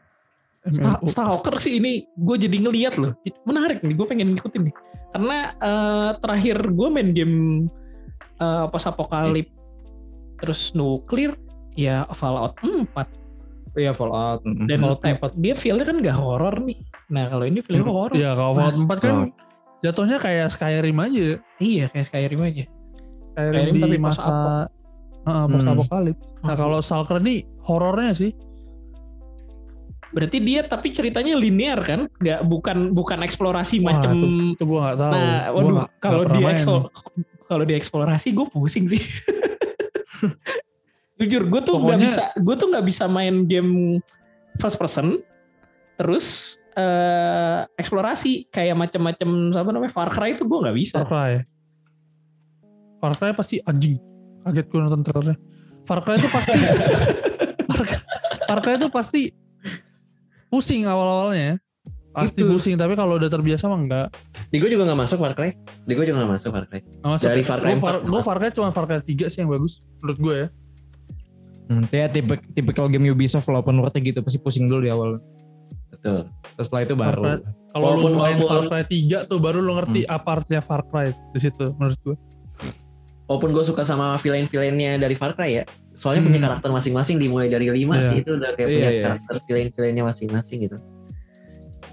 Sta- MMO. Stalker sih ini gue jadi ngeliat loh menarik nih gue pengen ngikutin nih karena eh, terakhir gue main game uh, post apokalip terus nuklir ya Fallout 4 Iya Fallout. dan Fallout type- dia feelnya kan gak horror nih nah kalau ini feelnya horror Iya kalau Fallout 4 kan Oh. jatuhnya kayak Skyrim aja. iya kayak Skyrim aja Skyrim, Skyrim di tapi masa. Heeh, post Hmm. apokalip. Nah kalau Stalker nih horornya sih. Berarti dia tapi ceritanya linear kan nggak bukan bukan eksplorasi Wah, macam Itu gue gak tahu. nah Gua waduh kalau nih. kalau dia eksplorasi gue pusing sih jujur gue tuh nggak bisa gue tuh nggak bisa main game first person terus eh eksplorasi kayak macam-macam apa namanya Far Cry itu gue nggak bisa Far Cry. Far Cry pasti anjing. Kaget gue nonton trailernya. Far Cry itu pasti Far, Far Cry itu pasti pusing awal-awalnya. Pasti Gitu. pusing tapi kalau udah terbiasa mah enggak. Di gue juga gak masuk Far Cry. Di gue juga gak masuk Far Cry. Nggak masuk. Dari Far Cry Gue Far, 4 gua Far Cry cuma Far Cry 3 sih yang bagus menurut gue ya. Hmm, ya tipe tipikal game Ubisoft open world gitu pasti pusing dulu di awal. Betul. Terus setelah itu baru. Cry. Kalau lu main walaupun- Far Cry 3 tuh baru lu ngerti apa artinya Far Cry di situ menurut gue. Walaupun gue suka sama villain-villainnya dari Far Cry ya. Soalnya punya Hmm. karakter masing-masing dimulai dari 5 Iya. sih itu udah kayak Iya, punya iya. karakter villain-villainnya masing-masing gitu.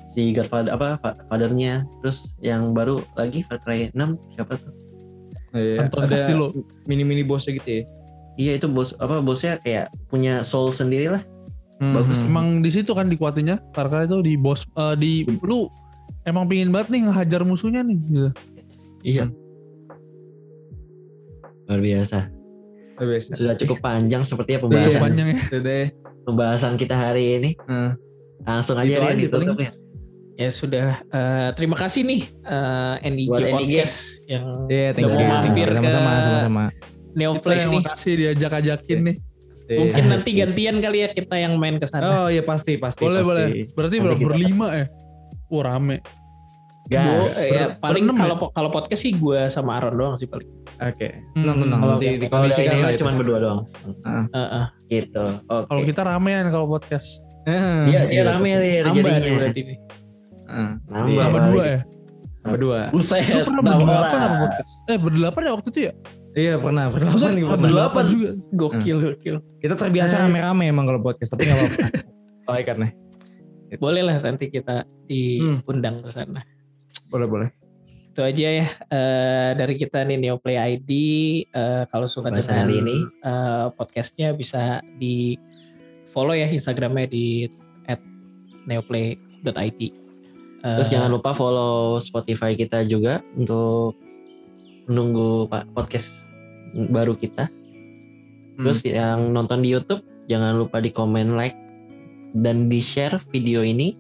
Si Godfather apa fa- fathernya terus yang baru lagi Far Cry 6 siapa tuh? Iya, Anton ada Castillo. mini-mini bosnya gitu ya. Iya itu bos apa bosnya kayak punya soul sendiri lah. Hmm, Bagus. hmm. Emang di situ kan dikuatinnya Far Cry itu di bos eh, di lu emang pingin banget nih ngehajar musuhnya nih gitu. Iya. Luar biasa. Biasa. Sudah cukup panjang sepertinya pembahasan panjang ya. Itu deh. pembahasan kita hari ini. Hmm. Langsung aja Itu aja ditutup ya. ya sudah eh, terima kasih nih eh NIJ Buat NIJ. Podcast yang Iya, thank udah you. mau mampir ke Sama-sama, sama-sama. Neoplay yang nih makasih diajak-ajakin nih. Iya. mungkin nanti gantian kali ya kita yang main ke sana Oh iya pasti, pasti. Boleh pasti. boleh. Berarti berapa berlima ya? Wah rame. Gua, Gas. ya, Ber- paling berenam ya? kalau kalau podcast sih gue sama Aaron doang sih paling. Oke. Hmm. Tenang, tenang. Kalau- Nanti Kalau dikondisikan ini cuma berdua doang. Heeh. Gitu. Oke. Kalau kita ramean kalau podcast. Eh, Iya, dia rame nih Nambah jadinya. nih berarti nih. Heeh. Nambah. Iya. Tambah dua ya? Berdua. Buset. Lu pernah berdelapan orang. apa podcast? Eh berdelapan ya waktu itu ya? Iya pernah, pernah Maksudnya nih, pernah. berdelapan juga. Gokil, gokil. Kita terbiasa rame-rame emang kalau podcast, tapi nggak apa-apa. Baik kan nih. Boleh lah nanti kita diundang ke sana. Boleh, boleh. Itu aja ya eh, dari kita nih Neoplay ID. Eh, kalau suka Pembahasan dengan hari ini. eh, podcastnya bisa di follow ya Instagramnya di @neoplay.id. Eh, Terus jangan lupa follow Spotify kita juga untuk menunggu pak podcast baru kita. Terus yang nonton di YouTube jangan lupa di komen like dan di share video ini.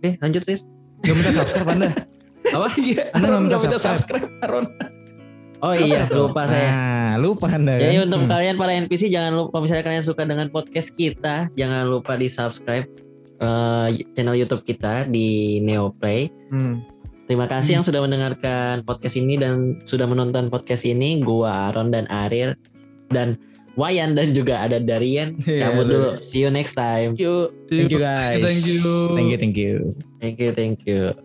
Oke lanjut Rir. Gak minta subscribe anda. Apa? Iya, Anda Aron minta subscribe. subscribe, Aron. Oh iya, lupa saya. Nah, lupa anda kan. Jadi untuk Hmm. kalian para NPC jangan lupa kalau misalnya kalian suka dengan podcast kita, jangan lupa di subscribe eh, channel YouTube kita di Neoplay. Hmm. Terima kasih yang sudah mendengarkan podcast ini dan sudah menonton podcast ini. Gua Aaron dan Ariel dan Wayan dan juga ada Darian. Cabut betul. dulu. See you next time. Yuk. Thank you guys. Thank you. Thank you, thank you. Thank you, thank you.